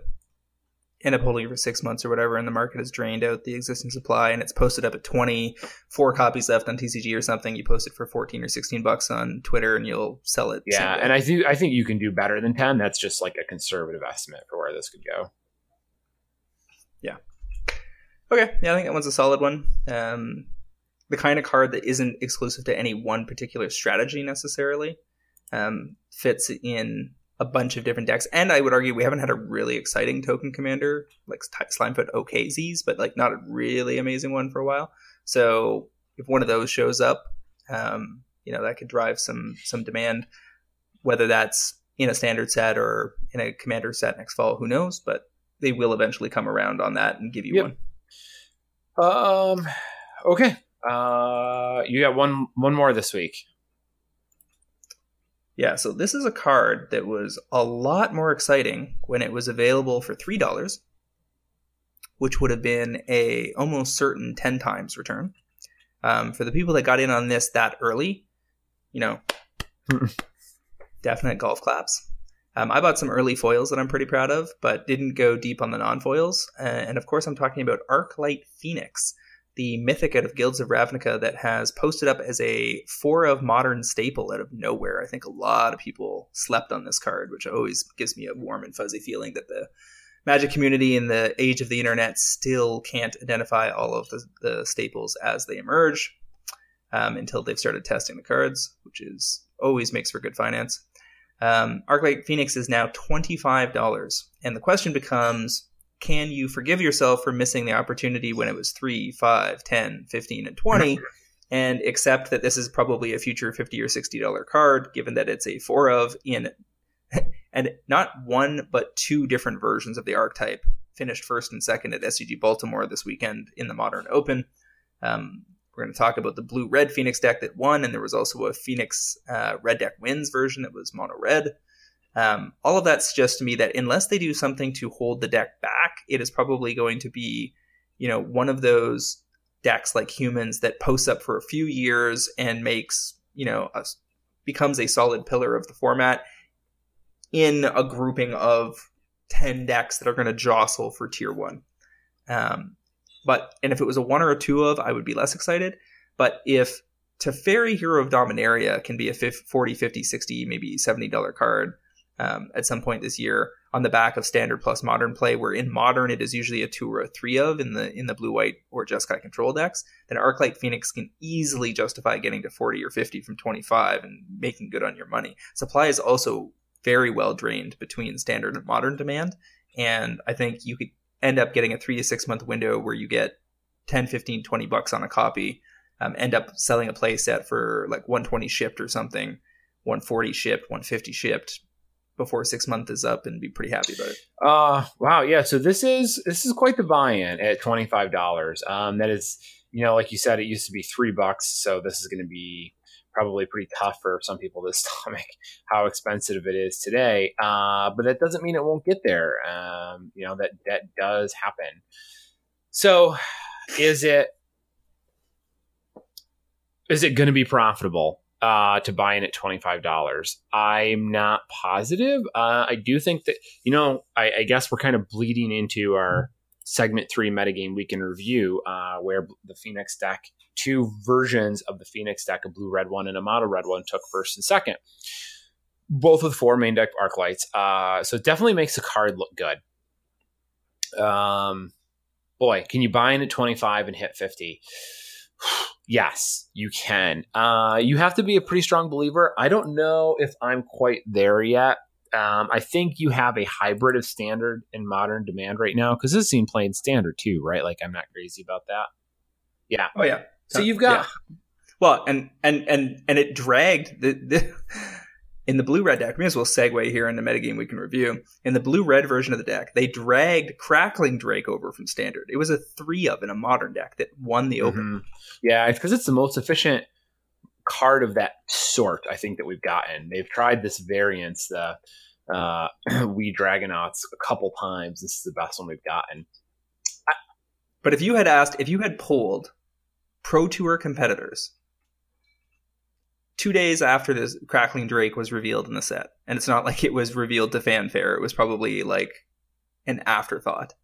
[SPEAKER 1] end up holding it for six months or whatever, and the market has drained out the existing supply, and it's posted up at twenty four copies left on TCG or something, you post it for fourteen or sixteen bucks on Twitter, and you'll sell it.
[SPEAKER 2] Yeah, and I think I think you can do better than ten. That's just like a conservative estimate for where this could go.
[SPEAKER 1] Yeah. Okay. Yeah, I think that one's a solid one. Um, the kind of card that isn't exclusive to any one particular strategy necessarily um, fits in a bunch of different decks. And I would argue we haven't had a really exciting token commander like Slimefoot OKZs, but like not a really amazing one for a while. So if one of those shows up, um, you know that could drive some some demand. Whether that's in a standard set or in a commander set next fall, who knows? But they will eventually come around on that and give you yep.
[SPEAKER 2] one. Um. Okay. Uh, you got one one more this week.
[SPEAKER 1] Yeah, so this is a card that was a lot more exciting when it was available for three dollars, which would have been a almost certain ten times return. Um, for the people that got in on this that early, you know, (laughs) definite golf claps. Um, I bought some early foils that I'm pretty proud of, but didn't go deep on the non foils. Uh, and of course, I'm talking about Arclight Phoenix the mythic out of Guilds of Ravnica that has posted up as a four of modern staple out of nowhere. I think a lot of people slept on this card, which always gives me a warm and fuzzy feeling that the Magic community in the age of the internet still can't identify all of the, the staples as they emerge um, until they've started testing the cards, which is always makes for good finance. Um, Arclight Phoenix is now $25, and the question becomes can you forgive yourself for missing the opportunity when it was 3, 5, 10, 15, and 20 (laughs) and accept that this is probably a future 50 or 60 dollar card given that it's a 4 of in (laughs) and not one but two different versions of the archetype finished first and second at SCG Baltimore this weekend in the Modern Open. Um, we're going to talk about the blue red Phoenix deck that won, and there was also a Phoenix uh, red deck wins version that was mono red. Um, all of that suggests to me that unless they do something to hold the deck back, it is probably going to be, you know, one of those decks like humans that posts up for a few years and makes, you know, a, becomes a solid pillar of the format in a grouping of 10 decks that are going to jostle for tier one. Um, but, and if it was a one or a two of, I would be less excited. But if Teferi Hero of Dominaria can be a 40, 50, 60, maybe $70 card um, at some point this year on the back of standard plus modern play, where in modern it is usually a two or a three of in the in the blue white or Jeskai control decks, then Arclight Phoenix can easily justify getting to 40 or 50 from 25 and making good on your money. Supply is also very well drained between standard and modern demand, and I think you could end up getting a three to six month window where you get 10, 15, 20 bucks on a copy, um, end up selling a play set for like 120 shipped or something, 140 shipped, 150 shipped, before six months is up and be pretty happy about it.
[SPEAKER 2] Uh wow, yeah. So this is this is quite the buy-in at twenty five dollars. Um, that is, you know, like you said, it used to be three bucks, so this is going to be probably pretty tough for some people to (laughs) stomach how expensive it is today. Uh, but that doesn't mean it won't get there. Um, you know that that does happen. So, is it is it going to be profitable? Uh, to buy in at $25. I'm not positive. Uh, I do think that, you know, I, I, guess we're kind of bleeding into our segment three metagame weekend review, uh, where the Phoenix deck, two versions of the Phoenix deck, a blue red one and a model red one, took first and second. Both with four main deck arc lights. Uh, so it definitely makes the card look good. Um, boy, can you buy in at 25 and hit 50? (sighs) Yes, you can. Uh, you have to be a pretty strong believer. I don't know if I'm quite there yet. Um, I think you have a hybrid of standard and modern demand right now because this is seen playing standard too, right? Like I'm not crazy about that. Yeah.
[SPEAKER 1] Oh yeah.
[SPEAKER 2] So you've got
[SPEAKER 1] yeah. well, and and and and it dragged the, the in the blue red deck, we may as well segue here into metagame we can review. In the blue red version of the deck, they dragged Crackling Drake over from standard. It was a three of in a modern deck that won the open. Mm-hmm.
[SPEAKER 2] Yeah, because it's the most efficient card of that sort I think that we've gotten. They've tried this variance, the uh, (clears throat) Wee Dragonauts, a couple times. This is the best one we've gotten.
[SPEAKER 1] but if you had asked, if you had polled Pro Tour competitors two days after this crackling drake was revealed in the set. And it's not like it was revealed to fanfare. It was probably like an afterthought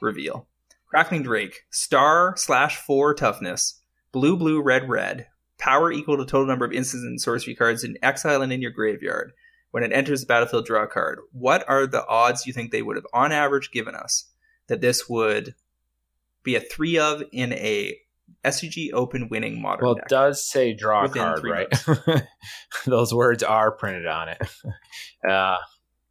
[SPEAKER 1] reveal. Crackling drake star slash four toughness blue blue red red power equal to total number of instants and sorcery cards in exile and in your graveyard. When it enters the battlefield draw a card. What are the odds you think they would have on average given us that this would be a three of in a SCG Open winning modern.
[SPEAKER 2] Well,
[SPEAKER 1] deck.
[SPEAKER 2] it does say draw a card, right? (laughs) Those words are printed on it. (laughs) Uh,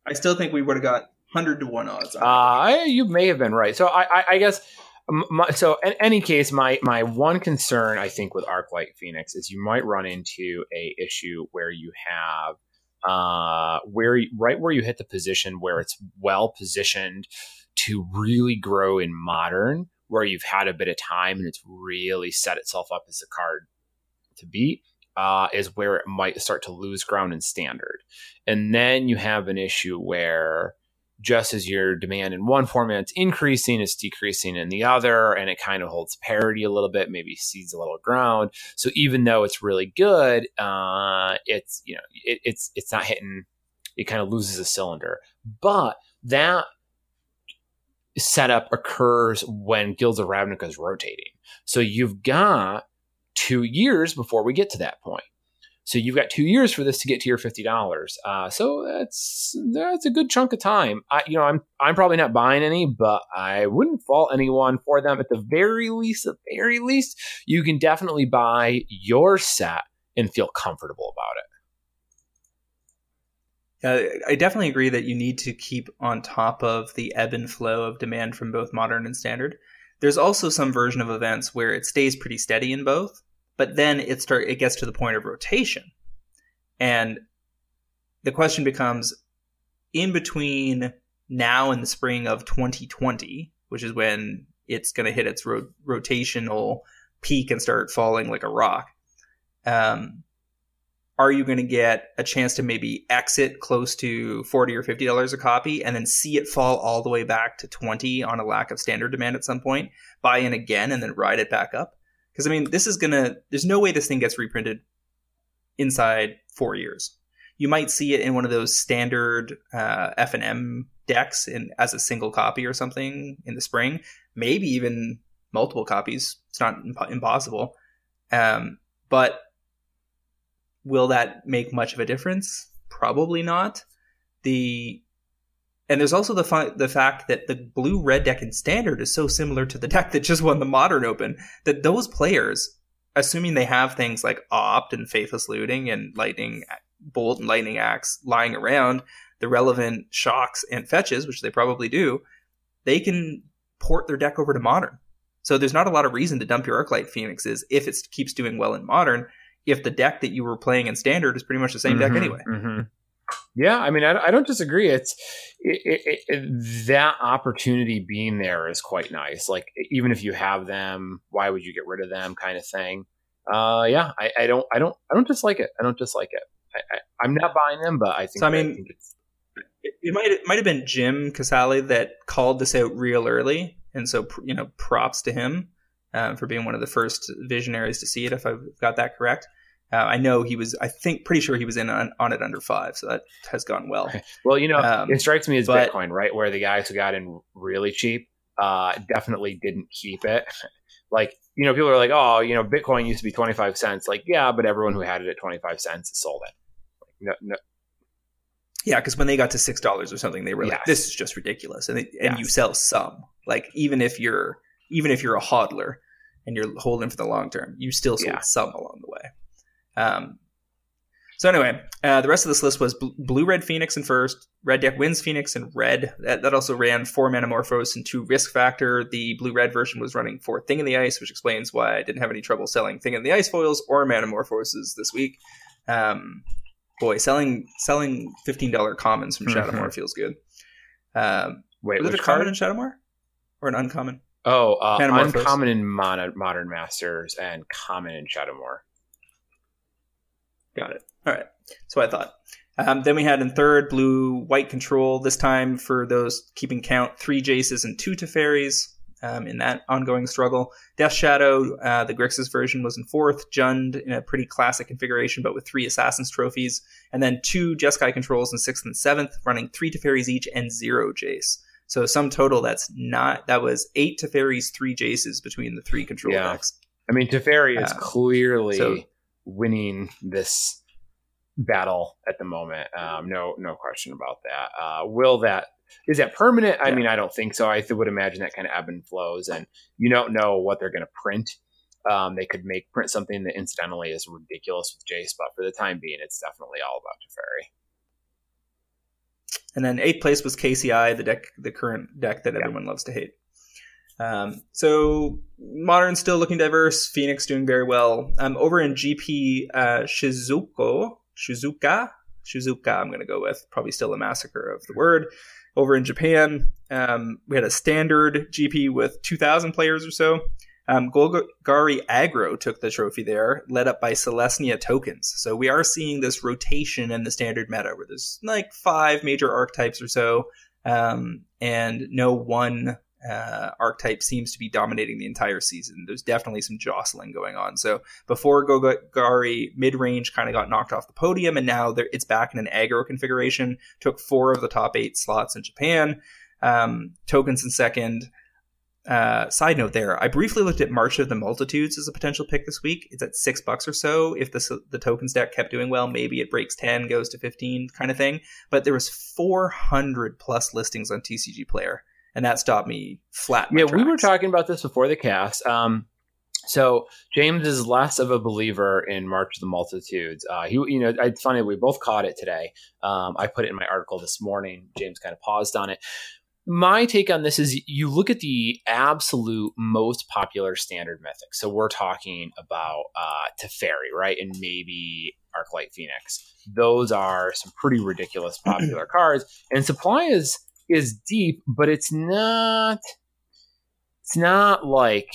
[SPEAKER 1] I still think we would have got hundred to one odds.
[SPEAKER 2] On uh, I, you may have been right. So I, I, I guess. My, so in any case, my my one concern I think with Arclight Phoenix is you might run into a issue where you have uh, where right where you hit the position where it's well positioned to really grow in modern where you've had a bit of time and it's really set itself up as a card to beat uh, is where it might start to lose ground in standard. And then you have an issue where just as your demand in one format's increasing, it's decreasing in the other, and it kind of holds parity a little bit, maybe seeds a little ground. So even though it's really good, uh, it's you know it, it's it's not hitting. It kind of loses a cylinder, but that setup occurs when Guilds of Ravnica is rotating. So you've got two years before we get to that point. So you've got two years for this to get to your fifty dollars. Uh, so that's that's a good chunk of time. I, you know, I'm I'm probably not buying any, but I wouldn't fault anyone for them. At the very least, at the very least, you can definitely buy your set and feel comfortable about it.
[SPEAKER 1] Uh, I definitely agree that you need to keep on top of the ebb and flow of demand from both modern and standard. There's also some version of events where it stays pretty steady in both, but then it start it gets to the point of rotation. And the question becomes in between now and the spring of 2020, which is when it's going to hit its ro- rotational peak and start falling like a rock. Um, are you going to get a chance to maybe exit close to 40 or 50 dollars a copy and then see it fall all the way back to 20 on a lack of standard demand at some point buy in again and then ride it back up? Because i mean this is going to there's no way this thing gets reprinted inside four years. You might see it in one of those standard uh, FNM decks in as a single copy or something in the spring. Maybe even multiple copies. It's not imp- impossible. Um, but will that make much of a difference? Probably not. The and there's also the fi- the fact that the blue red deck in standard is so similar to the deck that just won the modern open that those players, assuming they have things like opt and faithless looting and lightning bolt and lightning axe lying around, the relevant shocks and fetches, which they probably do, they can port their deck over to modern. So there's not a lot of reason to dump your Arclight Phoenixes if it keeps doing well in modern if the deck that you were playing in standard is pretty much the same
[SPEAKER 2] mm-hmm,
[SPEAKER 1] deck anyway.
[SPEAKER 2] Mm-hmm. Yeah, I mean, I, I, don't disagree. It's it, it, it, that opportunity being there is quite nice. Like, even if you have them, why would you get rid of them? Kind of thing. Uh, yeah, I, I don't, I don't, I don't dislike it. I don't dislike it. I, am not buying them, but I think.
[SPEAKER 1] So I mean, it, it might it might have been Jim Casale that called this out real early, and so you know, props to him um, for being one of the first visionaries to see it. If I've got that correct. Uh, I know he was. I think pretty sure he was in on, on, it under five, so that has gone well. (laughs)
[SPEAKER 2] Well, you know, um, it strikes me as but, Bitcoin, right, where the guys who got in really cheap uh, definitely didn't keep it. Like, you know, people are like, "Oh, you know, Bitcoin used to be twenty five cents." Like, yeah, but everyone who had it at twenty five cents sold it. Like, no, no.
[SPEAKER 1] Yeah, because when they got to six dollars or something, they were yes. like, "This is just ridiculous," and they, and yes. you sell some. Like, even if you're even if you're a hodler and you're holding for the long term, you still sold yeah. some along the way. Um, so anyway, uh, the rest of this list was blue red Phoenix in first. Red deck wins Phoenix and red. That, that also ran four Manamorphose and two Risk Factor. The blue red version was running four Thing in the Ice, which explains why I didn't have any trouble selling Thing in the Ice foils or Manamorphoses this week. Um, boy, selling selling fifteen dollar commons from Shadowmoor mm-hmm. feels good. Um, Wait, was it a common in Shadowmoor or an uncommon?
[SPEAKER 2] Oh, uh, uncommon in Modern Masters and common in Shadowmoor.
[SPEAKER 1] Got it. All right. That's what I thought. Um, then we had in third blue white control. This time for those keeping count, three Jaces and two Teferis um, in that ongoing struggle. Death Shadow, uh, the Grixis version, was in fourth. Jund in a pretty classic configuration, but with three Assassin's trophies, and then two Jeskai controls in sixth and seventh, running three Teferis each and zero Jace. So sum total, that's not that was eight Teferis, three Jaces between the three control yeah. decks.
[SPEAKER 2] I mean, Teferi is uh, clearly. So, winning this battle at the moment. Um, no, no question about that. Uh, will that is that permanent? I mean, I don't think so. I would imagine that kind of ebb and flows, and you don't know what they're going to print. Um, they could make print something that incidentally is ridiculous with Jace, but for the time being, it's definitely all about Teferi.
[SPEAKER 1] And then eighth place was KCI, the deck, the current deck that everyone loves to hate. Um, so modern still looking diverse. Phoenix doing very well. Um, over in GP uh, Shizuko, Shizuka, Shizuka. I'm going to go with probably still a massacre of the word. Over in Japan, um, we had a standard GP with 2,000 players or so. Um, Golgari Aggro took the trophy there, led up by Selesnya tokens. So we are seeing this rotation in the standard meta where there's like five major archetypes or so, um, and no one uh, archetype seems to be dominating the entire season. There's definitely some jostling going on. So before Golgari, mid range kind of got knocked off the podium, and now it's back in an aggro configuration. Took four of the top eight slots in Japan. Um, tokens in second. Uh, side note there, I briefly looked at March of the Multitudes as a potential pick this week. It's at six bucks or so. If the the tokens deck kept doing well, maybe it breaks ten, goes to fifteen, kind of thing. But there was four hundred plus listings on TCG Player and that stopped me flat.
[SPEAKER 2] Yeah, we were talking about this before the cast. Um, so James is less of a believer in March of the Multitudes. Uh, he, you know, it's funny we both caught it today. Um, I put it in my article this morning. James kind of paused on it. My take on this is you look at the absolute most popular standard mythic. So we're talking about uh, Teferi, right, and maybe Arclight Phoenix. Those are some pretty ridiculous (clears throat) popular cards, and supply is is deep, but it's not. It's not like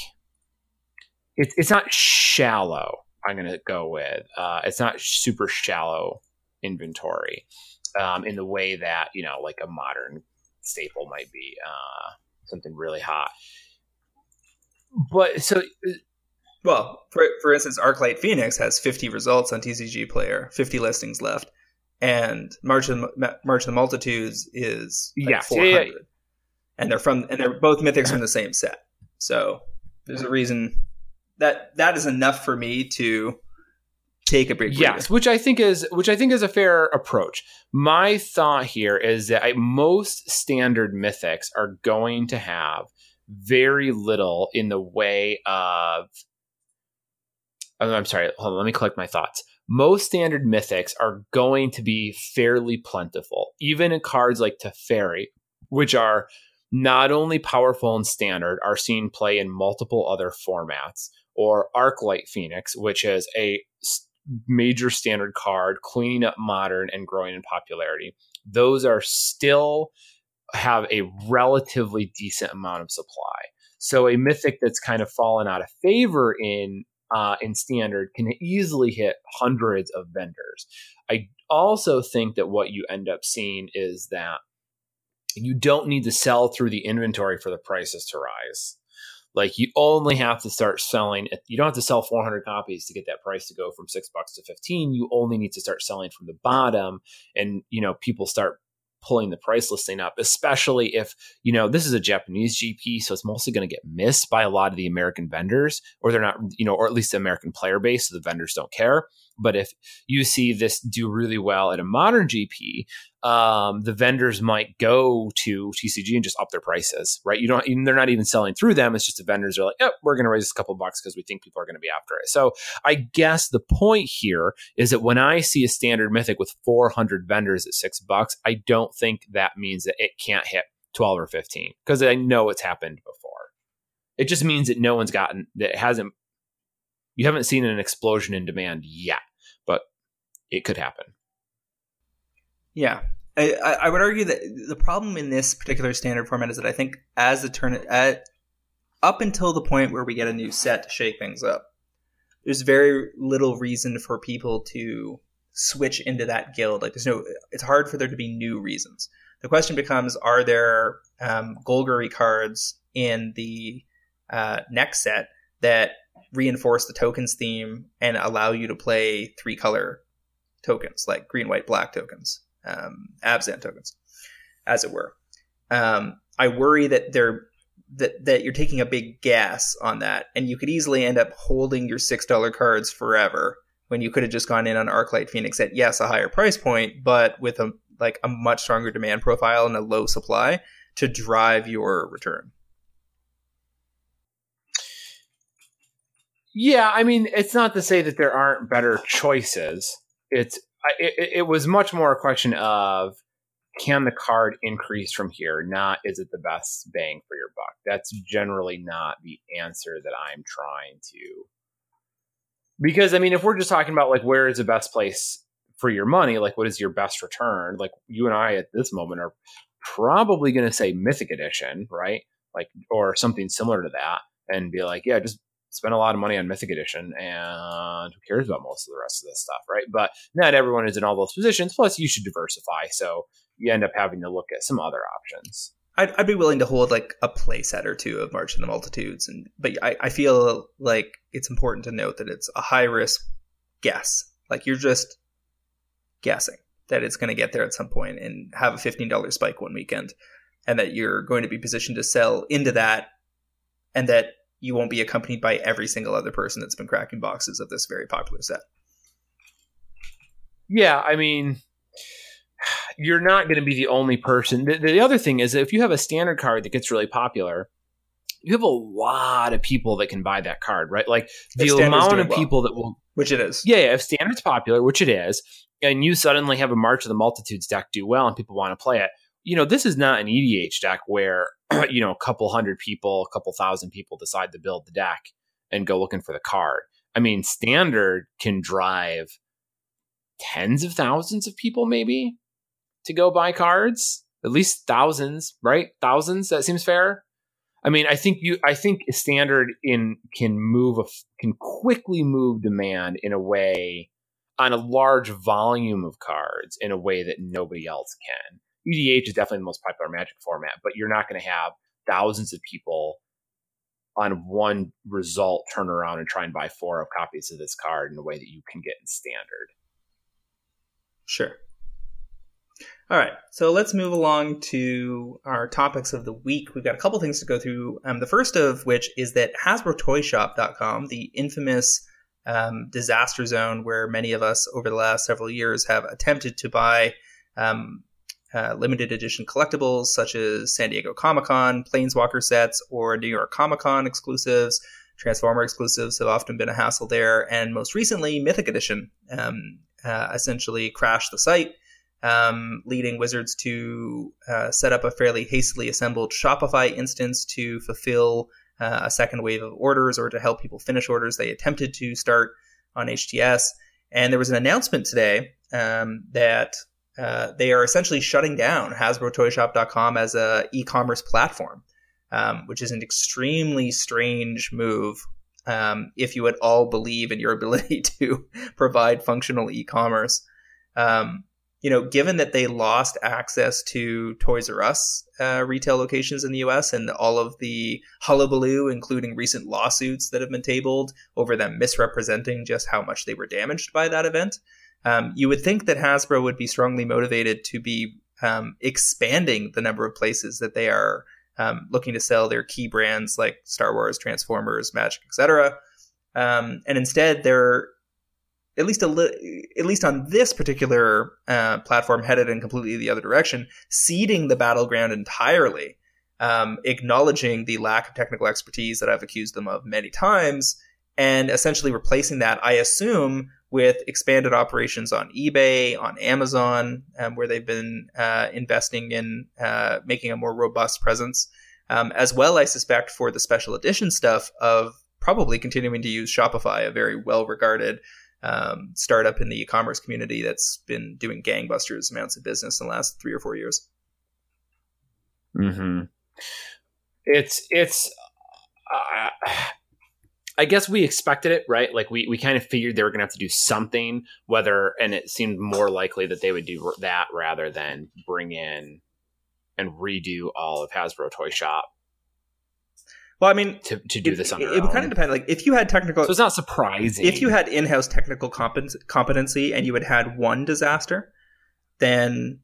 [SPEAKER 2] it's it's not shallow. I'm going to go with. Uh, it's not super shallow inventory um, in the way that you know, like a modern staple might be uh, something really hot. But so,
[SPEAKER 1] well, for for instance, ArcLight Phoenix has 50 results on TCG Player, 50 listings left, and March of the, March of the Multitudes is like
[SPEAKER 2] Yeah,
[SPEAKER 1] 400,
[SPEAKER 2] yeah, yeah.
[SPEAKER 1] and they're from and they're both mythics from the same set. So there's a reason that that is enough for me to take a breather.
[SPEAKER 2] yes, which I think is which I think is a fair approach. My thought here is that I, most standard mythics are going to have very little in the way of. oh, I'm sorry. Hold on. Let me collect my thoughts. Most standard mythics are going to be fairly plentiful, even in cards like Teferi, which are not only powerful and standard, are seen play in multiple other formats, or Arclight Phoenix, which is a major standard card, cleaning up modern and growing in popularity. Those are still have a relatively decent amount of supply. So a mythic that's kind of fallen out of favor in uh, in standard can easily hit hundreds of vendors. I also think that what you end up seeing is that you don't need to sell through the inventory for the prices to rise. Like you only have to start selling. You don't have to sell 400 copies to get that price to go from six bucks to 15. You only need to start selling from the bottom, and you know people start pulling the price listing up. Especially if you know this is a Japanese GP, so it's mostly going to get missed by a lot of the American vendors, or they're not, you know, or at least the American player base, so the vendors don't care. But if you see this do really well at a modern GP, um, the vendors might go to TCG and just up their prices, right? You don't, they're not even selling through them. It's just the vendors are like, "Yep, we're going to raise a couple bucks because we think people are going to be after it." So I guess the point here is that when I see a standard mythic with 400 vendors at six bucks, I don't think that means that it can't hit 12 or 15 because I know it's happened before. It just means that no one's gotten that hasn't. You haven't seen an explosion in demand yet, but it could happen.
[SPEAKER 1] Yeah, I, I would argue that the problem in this particular standard format is that I think as the turn at up until the point where we get a new set to shake things up, there's very little reason for people to switch into that guild. Like there's no, it's hard for there to be new reasons. The question becomes: Are there um, Golgari cards in the uh, next set that reinforce the tokens theme and allow you to play three color tokens, like green, white, black tokens, um, Abzan tokens, as it were. Um, I worry that they're that that you're taking a big gas on that, and you could easily end up holding your six dollar cards forever when you could have just gone in on Arclight Phoenix at yes a higher price point, but with a like a much stronger demand profile and a low supply to drive your return.
[SPEAKER 2] Yeah, I mean, it's not to say that there aren't better choices. It's it, it was much more a question of can the card increase from here? Not is it the best bang for your buck? That's generally not the answer that I'm trying to. Because I mean, if we're just talking about like where is the best place for your money, like what is your best return? Like you and I at this moment are probably going to say Mythic Edition, right? Like or something similar to that, and be like, yeah, just spend a lot of money on Mythic Edition, and who cares about most of the rest of this stuff, right? But not everyone is in all those positions. Plus, you should diversify, so you end up having to look at some other options.
[SPEAKER 1] I'd, I'd be willing to hold like a playset or two of March of the Multitudes, and but I, I feel like it's important to note that it's a high risk guess. Like you're just guessing that it's going to get there at some point and have a fifteen dollar spike one weekend, and that you're going to be positioned to sell into that, and that you won't be accompanied by every single other person that's been cracking boxes of this very popular set.
[SPEAKER 2] Yeah, I mean, you're not going to be the only person. The, the other thing is, if you have a standard card that gets really popular, you have a lot of people that can buy that card, right? Like the amount of
[SPEAKER 1] well.
[SPEAKER 2] people that will
[SPEAKER 1] Which it is.
[SPEAKER 2] Yeah, yeah, if standard's popular, which it is, and you suddenly have a March of the Multitudes deck do well and people want to play it, you know, this is not an EDH deck where, (clears throat) you know, a couple hundred people, a couple thousand people decide to build the deck and go looking for the card. I mean, standard can drive tens of thousands of people maybe to go buy cards, at least thousands, right? Thousands, that seems fair. I mean, I think you, I think standard in can move, a, can quickly move demand in a way on a large volume of cards in a way that nobody else can. EDH is definitely the most popular Magic format, but you're not going to have thousands of people on one result turn around and try and buy four of copies of this card in a way that you can get in standard.
[SPEAKER 1] Sure. All right, so let's move along to our topics of the week. We've got a couple things to go through. Um, the first of which is that HasbroToyShop.com, the infamous um, disaster zone where many of us over the last several years have attempted to buy um, uh, limited edition collectibles such as San Diego Comic Con, Planeswalker sets, or New York Comic Con exclusives. Transformer exclusives have often been a hassle there, and most recently, Mythic Edition um, uh, essentially crashed the site um, leading Wizards to uh, set up a fairly hastily assembled Shopify instance to fulfill uh, a second wave of orders or to help people finish orders they attempted to start on HTS. And there was an announcement today um, that uh, they are essentially shutting down HasbroToyShop.com as a e-commerce platform, um, which is an extremely strange move. Um, if you at all believe in your (laughs) ability to provide functional e-commerce, um, you know, given that they lost access to Toys R Us uh, retail locations in the U.S. and all of the hullabaloo, including recent lawsuits that have been tabled over them misrepresenting just how much they were damaged by that event, um, you would think that Hasbro would be strongly motivated to be um, expanding the number of places that they are um, looking to sell their key brands like Star Wars, Transformers, Magic, etc. Um, and instead, they're at least a li- at least on this particular uh, platform headed in completely the other direction, ceding the battleground entirely, um, acknowledging the lack of technical expertise that I've accused them of many times, and essentially replacing that, I assume, with expanded operations on eBay, on Amazon, um, where they've been uh, investing in uh, making a more robust presence, um, as well, I suspect, for the special edition stuff of probably continuing to use Shopify, a very well regarded um, startup in the e-commerce community that's been doing gangbusters amounts of business in the last three or four years.
[SPEAKER 2] Hmm. It's it's. Uh, I guess we expected it, right? Like we, we kind of figured they were going to have to do something, whether, and it seemed more likely that they would do that rather than bring in and redo all of Hasbro Toy Shop
[SPEAKER 1] well, I mean,
[SPEAKER 2] to, to do it, this on
[SPEAKER 1] it, it would kind of depend. Like, if you had technical,
[SPEAKER 2] so it's not surprising.
[SPEAKER 1] If you had in-house technical competency and you had had one disaster, then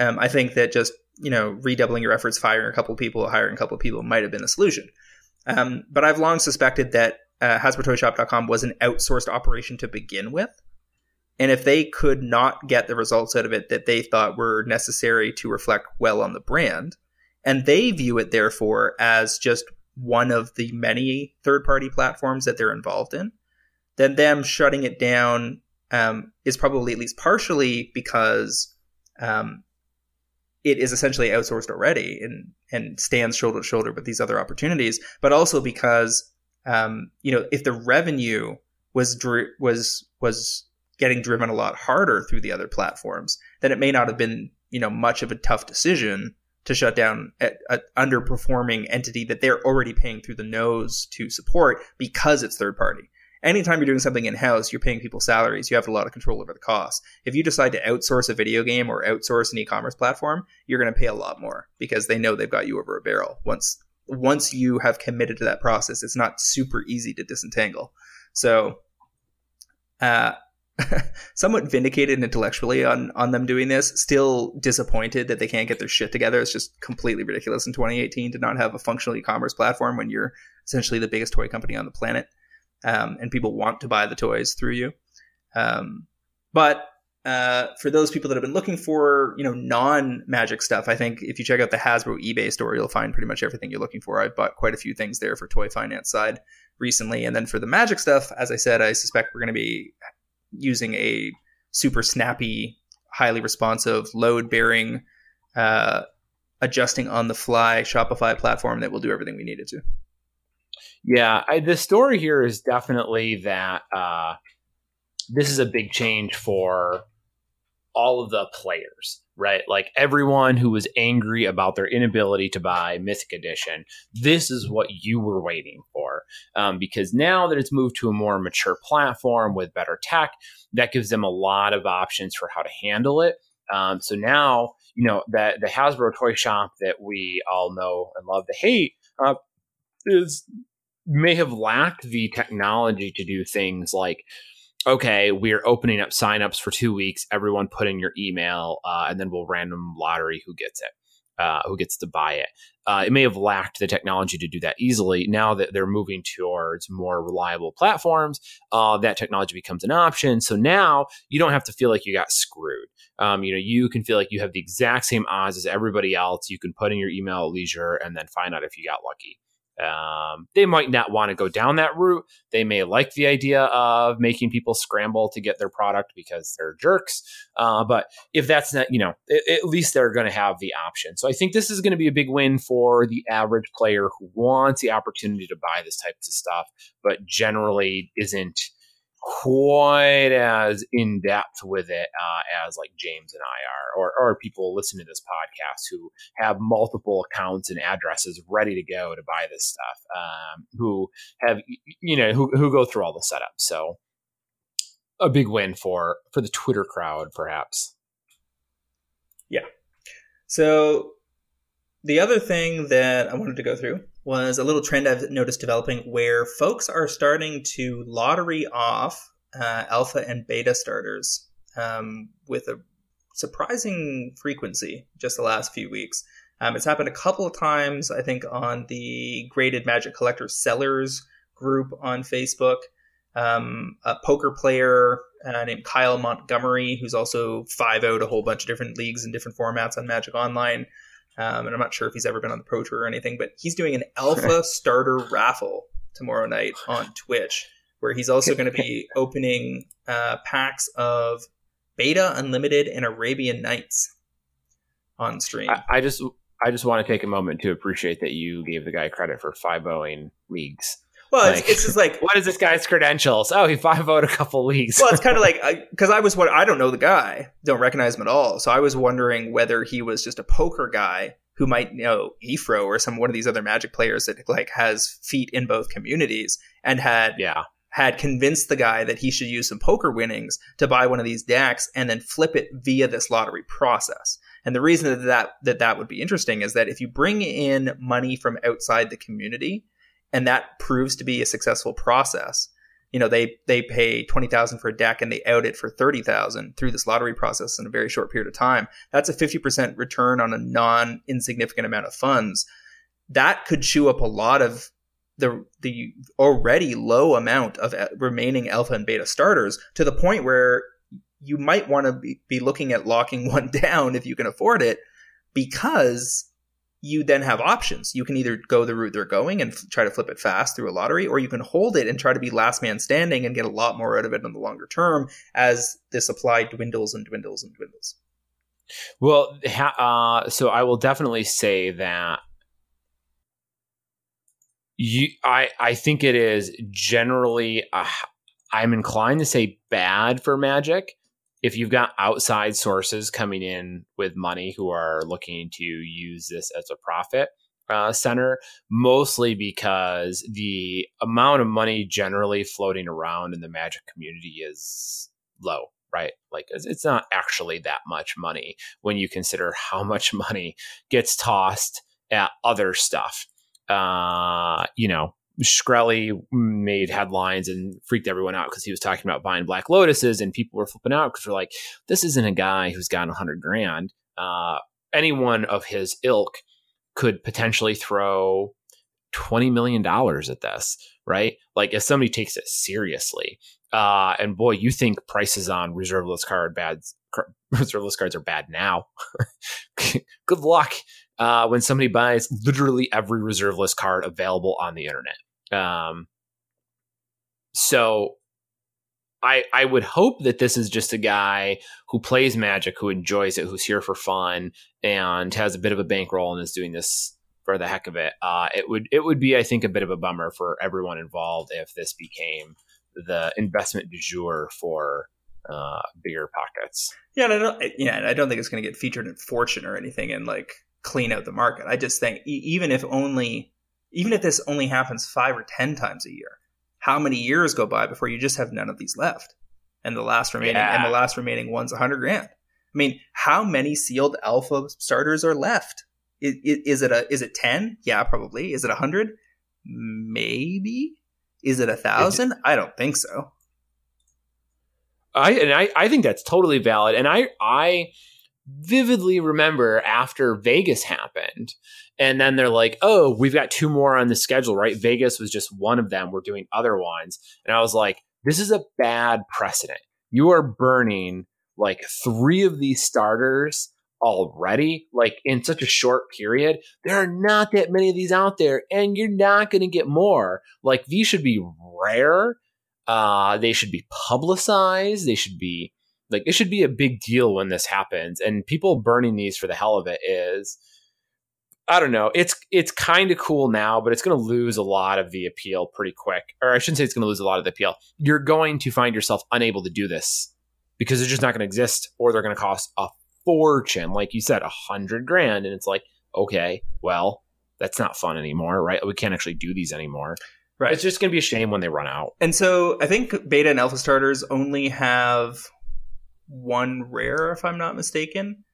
[SPEAKER 1] um, I think that just you know redoubling your efforts, firing a couple of people, hiring a couple of people might have been the solution. Um, but I've long suspected that uh, HasbroToyShop.com was an outsourced operation to begin with. And if they could not get the results out of it that they thought were necessary to reflect well on the brand, and they view it therefore as just one of the many third party platforms that they're involved in, then them shutting it down um, is probably at least partially because um, it is essentially outsourced already and and stands shoulder to shoulder with these other opportunities, but also because um, you know if the revenue was dri- was was getting driven a lot harder through the other platforms, then it may not have been you know much of a tough decision to shut down an underperforming entity that they're already paying through the nose to support because it's third party. Anytime you're doing something in house, you're paying people salaries. You have a lot of control over the costs. If you decide to outsource a video game or outsource an e-commerce platform, you're going to pay a lot more because they know they've got you over a barrel. Once once you have committed to that process, it's not super easy to disentangle. So, uh, (laughs) somewhat vindicated intellectually on on them doing this. Still disappointed that they can't get their shit together. It's just completely ridiculous in 2018 to not have a functional e-commerce platform when you're essentially the biggest toy company on the planet, um, and people want to buy the toys through you. Um, but uh, for those people that have been looking for you know non magic stuff, I think if you check out the Hasbro eBay store, you'll find pretty much everything you're looking for. I've bought quite a few things there for toy finance side recently, and then for the magic stuff, as I said, I suspect we're going to be using a super snappy, highly responsive, load bearing, uh, adjusting on the fly Shopify platform that will do everything we need it to.
[SPEAKER 2] Yeah, I, the story here is definitely that uh, this is a big change for all of the players, right? Like everyone who was angry about their inability to buy Mythic Edition. This is what you were waiting for. Um, because now that it's moved to a more mature platform with better tech, that gives them a lot of options for how to handle it. Um, so now, you know, that the Hasbro toy shop that we all know and love to hate uh, is may have lacked the technology to do things like okay, we're opening up signups for two weeks. Everyone put in your email, uh, and then we'll random lottery who gets it, uh, who gets to buy it. Uh, it may have lacked the technology to do that easily. Now that they're moving towards more reliable platforms, uh, that technology becomes an option. So now you don't have to feel like you got screwed. Um, you know, you can feel like you have the exact same odds as everybody else. You can put in your email at leisure and then find out if you got lucky. Um, they might not want to go down that route. They may like the idea of making people scramble to get their product because they're jerks. Uh, but if that's not, you know, at least they're going to have the option. So I think this is going to be a big win for the average player who wants the opportunity to buy this type of stuff, but generally isn't quite as in depth with it uh, as like James and I are, or, or people listening to this podcast who have multiple accounts and addresses ready to go to buy this stuff, um, who have you know who who go through all the setup. So a big win for for the Twitter crowd, perhaps.
[SPEAKER 1] Yeah. So the other thing that I wanted to go through was a little trend I've noticed developing where folks are starting to lottery off uh, alpha and beta starters um, with a surprising frequency just the last few weeks. Um, it's happened a couple of times, I think, on the Graded Magic Collector Sellers group on Facebook. Um, a poker player uh, named Kyle Montgomery, who's also 5 0'd a whole bunch of different leagues and different formats on Magic Online, um, and I'm not sure if he's ever been on the Pro Tour or anything, but he's doing an alpha starter raffle tomorrow night on Twitch, where he's also going to be (laughs) opening uh, packs of Beta Unlimited and Arabian Nights on stream.
[SPEAKER 2] I, I just I just want to take a moment to appreciate that you gave the guy credit for five owing leagues.
[SPEAKER 1] Well, like, it's, it's, just like (laughs)
[SPEAKER 2] what is this guy's credentials? Oh, he five voted a couple leagues.
[SPEAKER 1] well, it's kind of (laughs) like uh, because I, I was what I don't know the guy, don't recognize him at all. So I was wondering whether he was just a poker guy who might know Efro or some one of these other Magic players that like has feet in both communities and had
[SPEAKER 2] yeah
[SPEAKER 1] had convinced the guy that he should use some poker winnings to buy one of these decks and then flip it via this lottery process. And the reason that that, that, that would be interesting is that if you bring in money from outside the community, and that proves to be a successful process. You know, they they pay twenty thousand for a deck and they out it for thirty thousand through this lottery process in a very short period of time. That's a fifty percent return on a non insignificant amount of funds. That could chew up a lot of the the already low amount of uh, remaining alpha and beta starters to the point where you might want to be, be looking at locking (laughs) one down if you can afford it because you then have options. You can either go the route they're going and f- try to flip it fast through a lottery, or you can hold it and try to be last man standing and get a lot more out of it in the longer term as the supply dwindles and dwindles and dwindles.
[SPEAKER 2] Well, ha- uh, so I will definitely say that you, I, I think it is generally, uh, I'm inclined to say bad for Magic if you've got outside sources coming in with money who are looking to use this as a profit uh, center, mostly because the amount of money generally floating around in the magic community is low, right? Like it's not actually that much money when you consider how much (laughs) money gets tossed at other stuff. Uh, you know, Shkreli made headlines and freaked everyone out because he was talking about buying Black Lotuses, and people were flipping out because they're like, "This isn't a guy who's got a hundred grand. Uh, anyone of his ilk could potentially throw twenty million dollars at this, right? Like if somebody takes it seriously, uh, and boy, you think prices on reserve list card bad (laughs) reserve list cards are bad now. (laughs) Good luck uh, when somebody buys literally every reserve list card available on the internet. Um, so I I would hope that this is just a guy who plays Magic, who enjoys it, who's here for fun, and has a bit of a bankroll and is doing this for the heck of it. Uh, it would it would be I think a bit of a bummer for everyone involved if this became the investment du jour for uh, bigger pockets.
[SPEAKER 1] Yeah, and I don't. Yeah, I don't think it's going to get featured in Fortune or anything and like clean out the market. I just think even if only, even if this only happens five or ten times a year, how many years go by before you just have none of these left, and the last remaining yeah. and the last remaining one's a hundred grand. I mean, how many sealed alpha starters are left? Is, is it a is it ten? Yeah, probably. Is it a hundred? Maybe. Is it a thousand? I don't think so.
[SPEAKER 2] I and I, I think that's totally valid. And I I vividly remember after Vegas happened, and then they're like, "Oh, we've got two more on the schedule, right?" Vegas was just one of them. We're doing other ones, and I was like, "This is a bad precedent. You are burning like three of these starters." already like in such a short period there are not that many of these out there and you're not going to get more like these should be rare uh, they should be publicized. They should be like it should be a big deal when this happens. And people burning these for the hell of it is, I don't know. It's it's kind of cool now, but it's going to lose a lot of the appeal pretty quick. Or I shouldn't say it's going to lose a lot of the appeal. You're going to find yourself unable to do this because they're just not going to exist, or they're going to cost a fortune. Like you said, a hundred grand, and it's like, okay, well, that's not fun anymore, right? We can't actually do these anymore. Right. It's just going to be a shame when they run out.
[SPEAKER 1] And so I think beta and alpha starters only have one rare, if I'm not mistaken.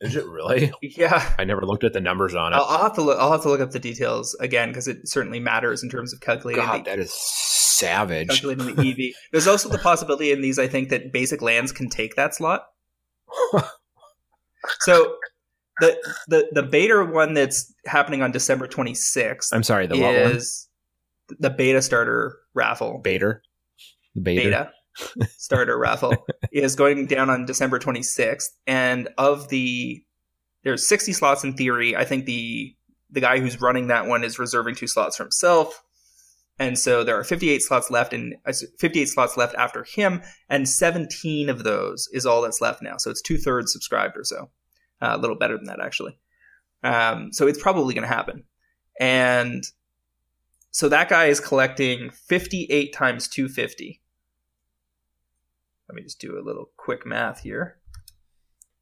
[SPEAKER 2] Is it really?
[SPEAKER 1] Yeah.
[SPEAKER 2] I never looked at the numbers on it.
[SPEAKER 1] I'll, I'll have to look. I'll have to look up the details again because it certainly matters in terms of calculating.
[SPEAKER 2] God, the, that is savage.
[SPEAKER 1] Calculating the EV. There's also the possibility in these, I think, that basic lands can take that slot. (laughs) so the the the beta one that's happening on December 26th.
[SPEAKER 2] I'm sorry. The what one?
[SPEAKER 1] the beta starter raffle.
[SPEAKER 2] Beta.
[SPEAKER 1] Beta. beta starter raffle (laughs) is going down on December 26th. And of the, there's 60 slots in theory. I think the the guy who's running that one is reserving two slots for himself. And so there are 58 slots left and uh, 58 slots left after him, and 17 of those is all that's left now. So it's two thirds subscribed or so, uh, a little better than that actually. Um, so it's probably going to happen. And so that guy is collecting 58 times 250. Let me just do a little quick math here.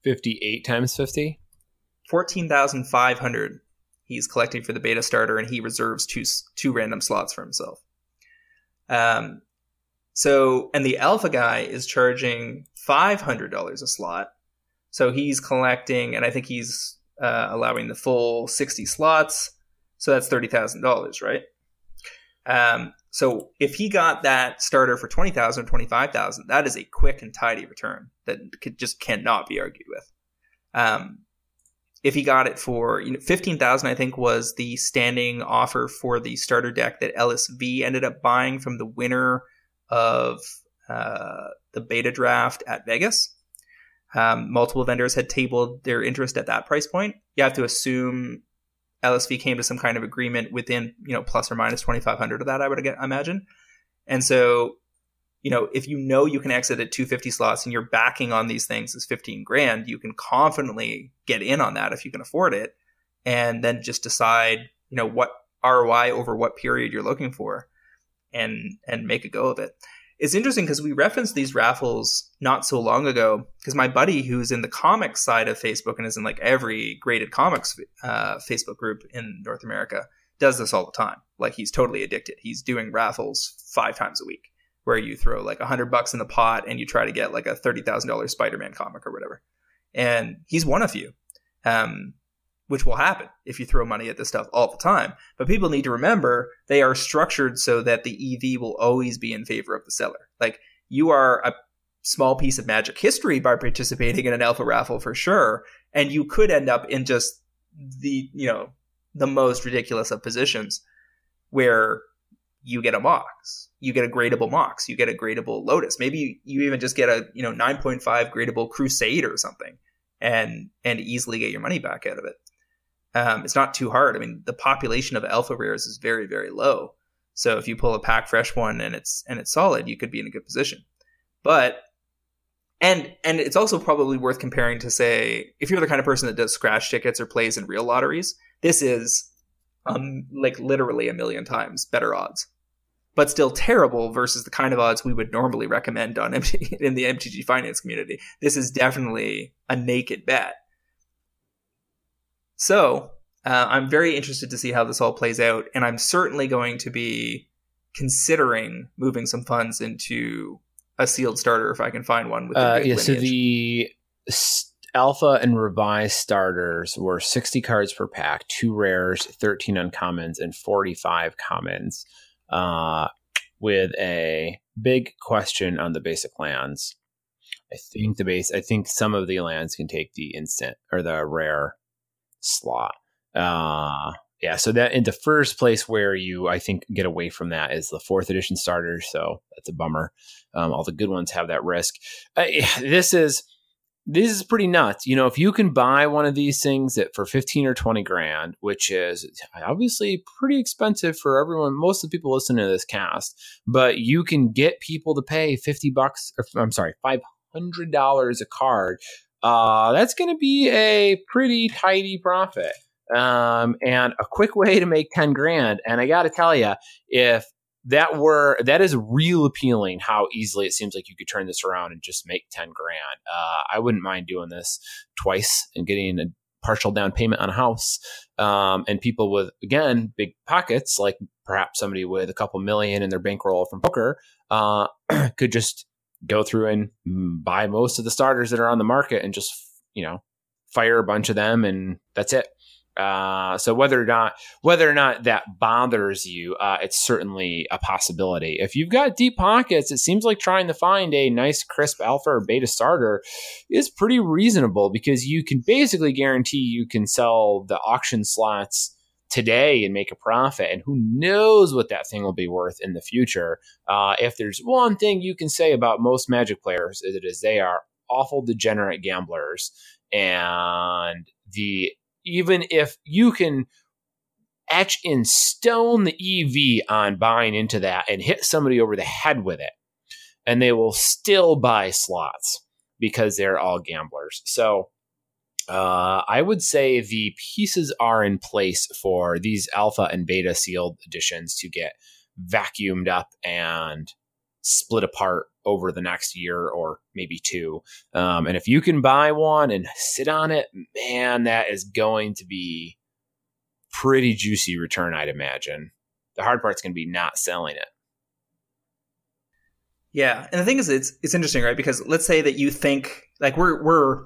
[SPEAKER 2] 58 times 50?
[SPEAKER 1] 14,500 he's collecting for the beta starter and he reserves two two random slots for himself. Um so and the alpha guy is charging $500 a slot. So he's collecting and I think he's uh, allowing the full 60 slots. So that's $30,000, right? Um, so if he got that starter for 20,000 or 25,000, that is a quick and tidy return that could, just cannot be argued with. Um, if he got it for you know 15,000 I think was the standing offer for the starter deck that LSV ended up buying from the winner of uh, the beta draft at Vegas. Um, multiple vendors had tabled their interest at that price point. You have to assume LSV came to some kind of agreement within, you know, plus or minus 2,500 of that, I would imagine. And so, you know, if you know you can exit at 250 slots and you're backing on these things as 15 grand, you can confidently get in on that if you can afford it and then just decide, you know, what ROI over what period you're looking for and and make a go of it it's interesting because we referenced these raffles not so long ago because my buddy who's in the comics side of facebook and is in like every graded comics uh, facebook group in north america does this all the time. Like he's totally addicted. He's doing raffles five times a week where you throw like a hundred bucks in the pot and you try to get like a $30000 spider-man comic or whatever. And he's one of you. Um, which will happen if you throw money at this stuff all the time. But people need to remember they are structured so that the EV will always be in favor of the seller. Like you are a small piece of magic history by participating in an alpha raffle for sure, and you could end up in just the, you know, the most ridiculous of positions where you get a mox, you get a gradable mox, you get a gradable lotus. Maybe you even just get a, you know, 9.5 gradable crusade or something and and easily get your money back out of it um, it's not too hard. I mean, the population of alpha rares is very, very low. So if you pull a pack fresh one and it's and it's solid, you could be in a good position. But and and it's also probably worth comparing to say if you're the kind of person that does scratch tickets or plays in real lotteries, this is um like literally a million times better odds but still terrible versus the kind of odds we would normally recommend on MT- (laughs) in the MTG finance community. This is definitely a naked bet. So uh, I'm very interested to see how this all plays out, and I'm certainly going to be considering moving some funds into a sealed starter if I can find one. With
[SPEAKER 2] uh, yeah, lineage. so the alpha and revised starters were 60 cards per pack, two rares, 13 uncommons, and 45 commons. Uh, with a big question on the basic lands. I think the base. I think some of the lands can take the instant or the rare slot. Uh, yeah. So that in the first place where you I think get away from that is the fourth edition starters. So that's a bummer. Um, all the good ones have that risk. Uh, (sighs) this is this is pretty nuts. You know, if you can buy one of these things at for 15 or 20 grand, which is obviously pretty expensive for everyone, most of the people listening to this cast, but you can get people to pay 50 bucks, or I'm sorry, $500 a card. Uh, that's going to be a pretty tidy profit. Um, and a quick way to make 10 grand. And I got to tell you, if that were that is real appealing how easily it seems like you could turn this around and just make 10 grand uh, i wouldn't mind doing this twice and getting a partial down payment on a house um, and people with again big pockets like perhaps somebody with a couple million in their bankroll from poker uh, (clears throat) could just go through and buy most of the starters that are on the market and just you know fire a bunch of them and that's it uh, so whether or not whether or not that bothers you, uh, it's certainly a possibility. If you've got deep pockets, it seems like trying to find a nice crisp alpha or beta starter is pretty reasonable because you can basically guarantee you can sell the auction slots today and make a profit. And who knows what that thing will be worth in the future. Uh, if there's one thing you can say about most Magic players, is it is they are awful degenerate gamblers. And the even if you can etch in stone the EV on buying into that and hit somebody over the head with it, and they will still buy slots because they're all gamblers. So uh, I would say the pieces are in place for these alpha and beta sealed editions to get vacuumed up and split apart over the next year or maybe two. Um, and if you can buy one and sit on it, man, that is going to be pretty juicy return, I'd imagine. The hard part's going to be not selling it.
[SPEAKER 1] Yeah, and the thing is, it's it's interesting, right? Because let's say that you think like we're we're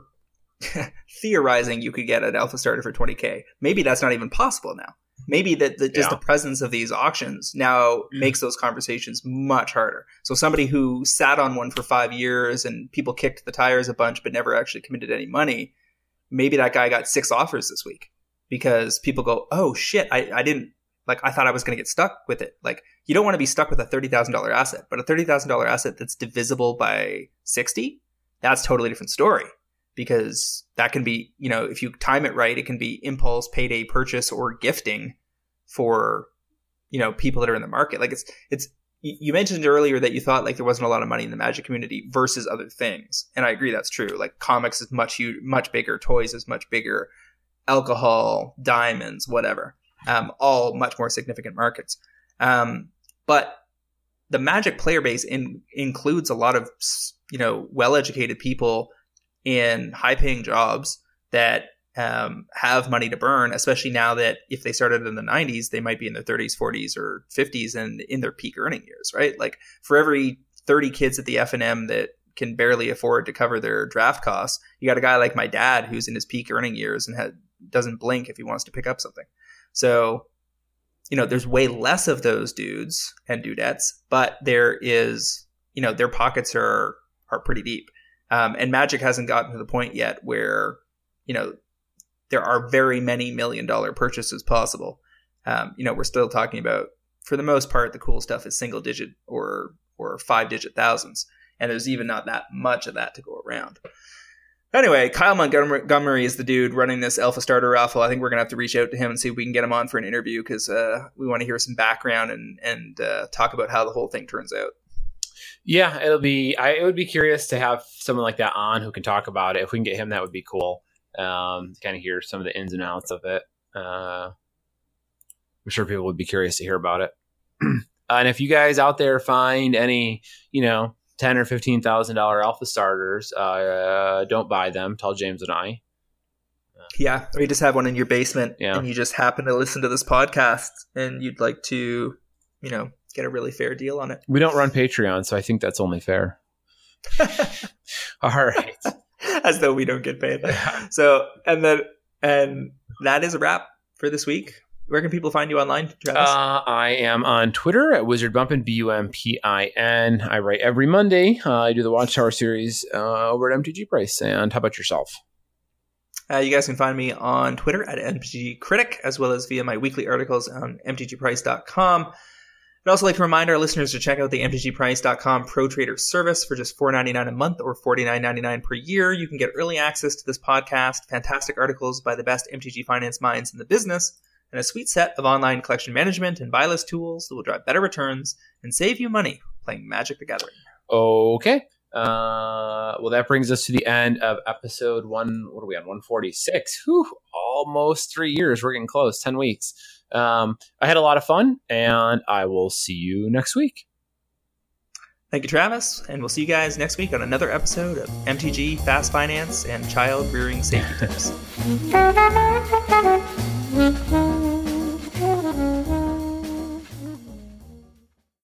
[SPEAKER 1] (laughs) theorizing you could get an alpha starter for 20k. Maybe that's not even possible now maybe that the, just yeah. the presence of these auctions now mm-hmm. makes those conversations much harder. So somebody who sat on one for five years and people kicked the tires a bunch but never actually committed any money, maybe that guy got six offers this week because people go, oh shit, I, I didn't like I thought I was going to get stuck with it. Like you don't want to be stuck with a thirty thousand dollar asset, but a thirty thousand dollar asset that's divisible by sixty, that's totally different story because that can be, you know, if you time it right, it can be impulse, payday purchase, or gifting for, you know, people that are in the market. Like it's, it's, you mentioned earlier that you thought like there wasn't a lot of money in the magic community versus other things. And I agree that's true. Like comics is much huge, much bigger, toys is much bigger, alcohol, diamonds, whatever. Um, all much more significant markets. Um, but the magic player base in, includes a lot of, you know, well-educated people in high paying jobs that um, have money to burn, especially now that if they started in the 90s, they might be in their 30s, 40s, or 50s and in their peak earning years, right? Like for every 30 kids at the FNM that can barely afford to cover their draft costs, you got a guy like my dad who's in his peak earning years and doesn't blink if he wants to pick up something. So, you know, there's way less of those dudes and dudettes, but there is, you know, their pockets are are pretty deep. Um, and Magic hasn't gotten to the point yet where, you know, there are very many million dollar purchases possible. Um, you know, we're still talking about, for the most part, the cool stuff is single digit or or five digit thousands, and there's even not that much of that to go around. Anyway, Kyle Montgomery is the dude running this Alpha Starter raffle. I think we're gonna have to reach out to him and see if we can get him on for an interview because uh, we want to hear some background and and uh, talk about how the whole thing turns out.
[SPEAKER 2] Yeah, it'll be. I it would be curious to have someone like that on who can talk about it. If we can get him, that would be cool. Um, kind of hear some of the ins and outs of it. Uh, I'm sure people would be curious to hear about it. (clears throat) Uh, and if you guys out there find any, you know, ten or fifteen thousand dollar alpha starters, uh, don't buy them. Tell James and I.
[SPEAKER 1] Yeah, or you just have one in your basement,
[SPEAKER 2] Yeah.
[SPEAKER 1] and you just happen to listen to this podcast, and you'd like to, you know, get a really fair deal on it.
[SPEAKER 2] We don't run Patreon, so I think that's only fair. (laughs) All right. (laughs)
[SPEAKER 1] As though we don't get paid. So, and then, and that is a wrap for this week. Where can people find you online, Travis?
[SPEAKER 2] Uh, I am on Twitter at Wizard Bumpin, B U M P I N. I write every Monday. Uh, I do the Watchtower series uh, over at MTG Price. And how about yourself?
[SPEAKER 1] Uh, you guys can find me on Twitter at MTG Critic, as well as via my weekly articles on MTGPrice.com. I'd also like to remind our listeners to check out the MTGPrice.com Pro Trader service for just $4.99 a month or $49.99 per year. You can get early access to this podcast, fantastic articles by the best MTG finance minds in the business, and a sweet set of online collection management and buy list tools that will drive better returns and save you money playing Magic the Gathering.
[SPEAKER 2] Okay. Uh, well, that brings us to the end of episode one. What are we on? 146. Whew, almost three years. We're getting close. 10 weeks. Um, I had a lot of fun, and I will see you next week.
[SPEAKER 1] Thank you, Travis, and we'll see you guys next week on another episode of MTG Fast Finance and Child Rearing Safety Tips.
[SPEAKER 3] Thank (laughs) you.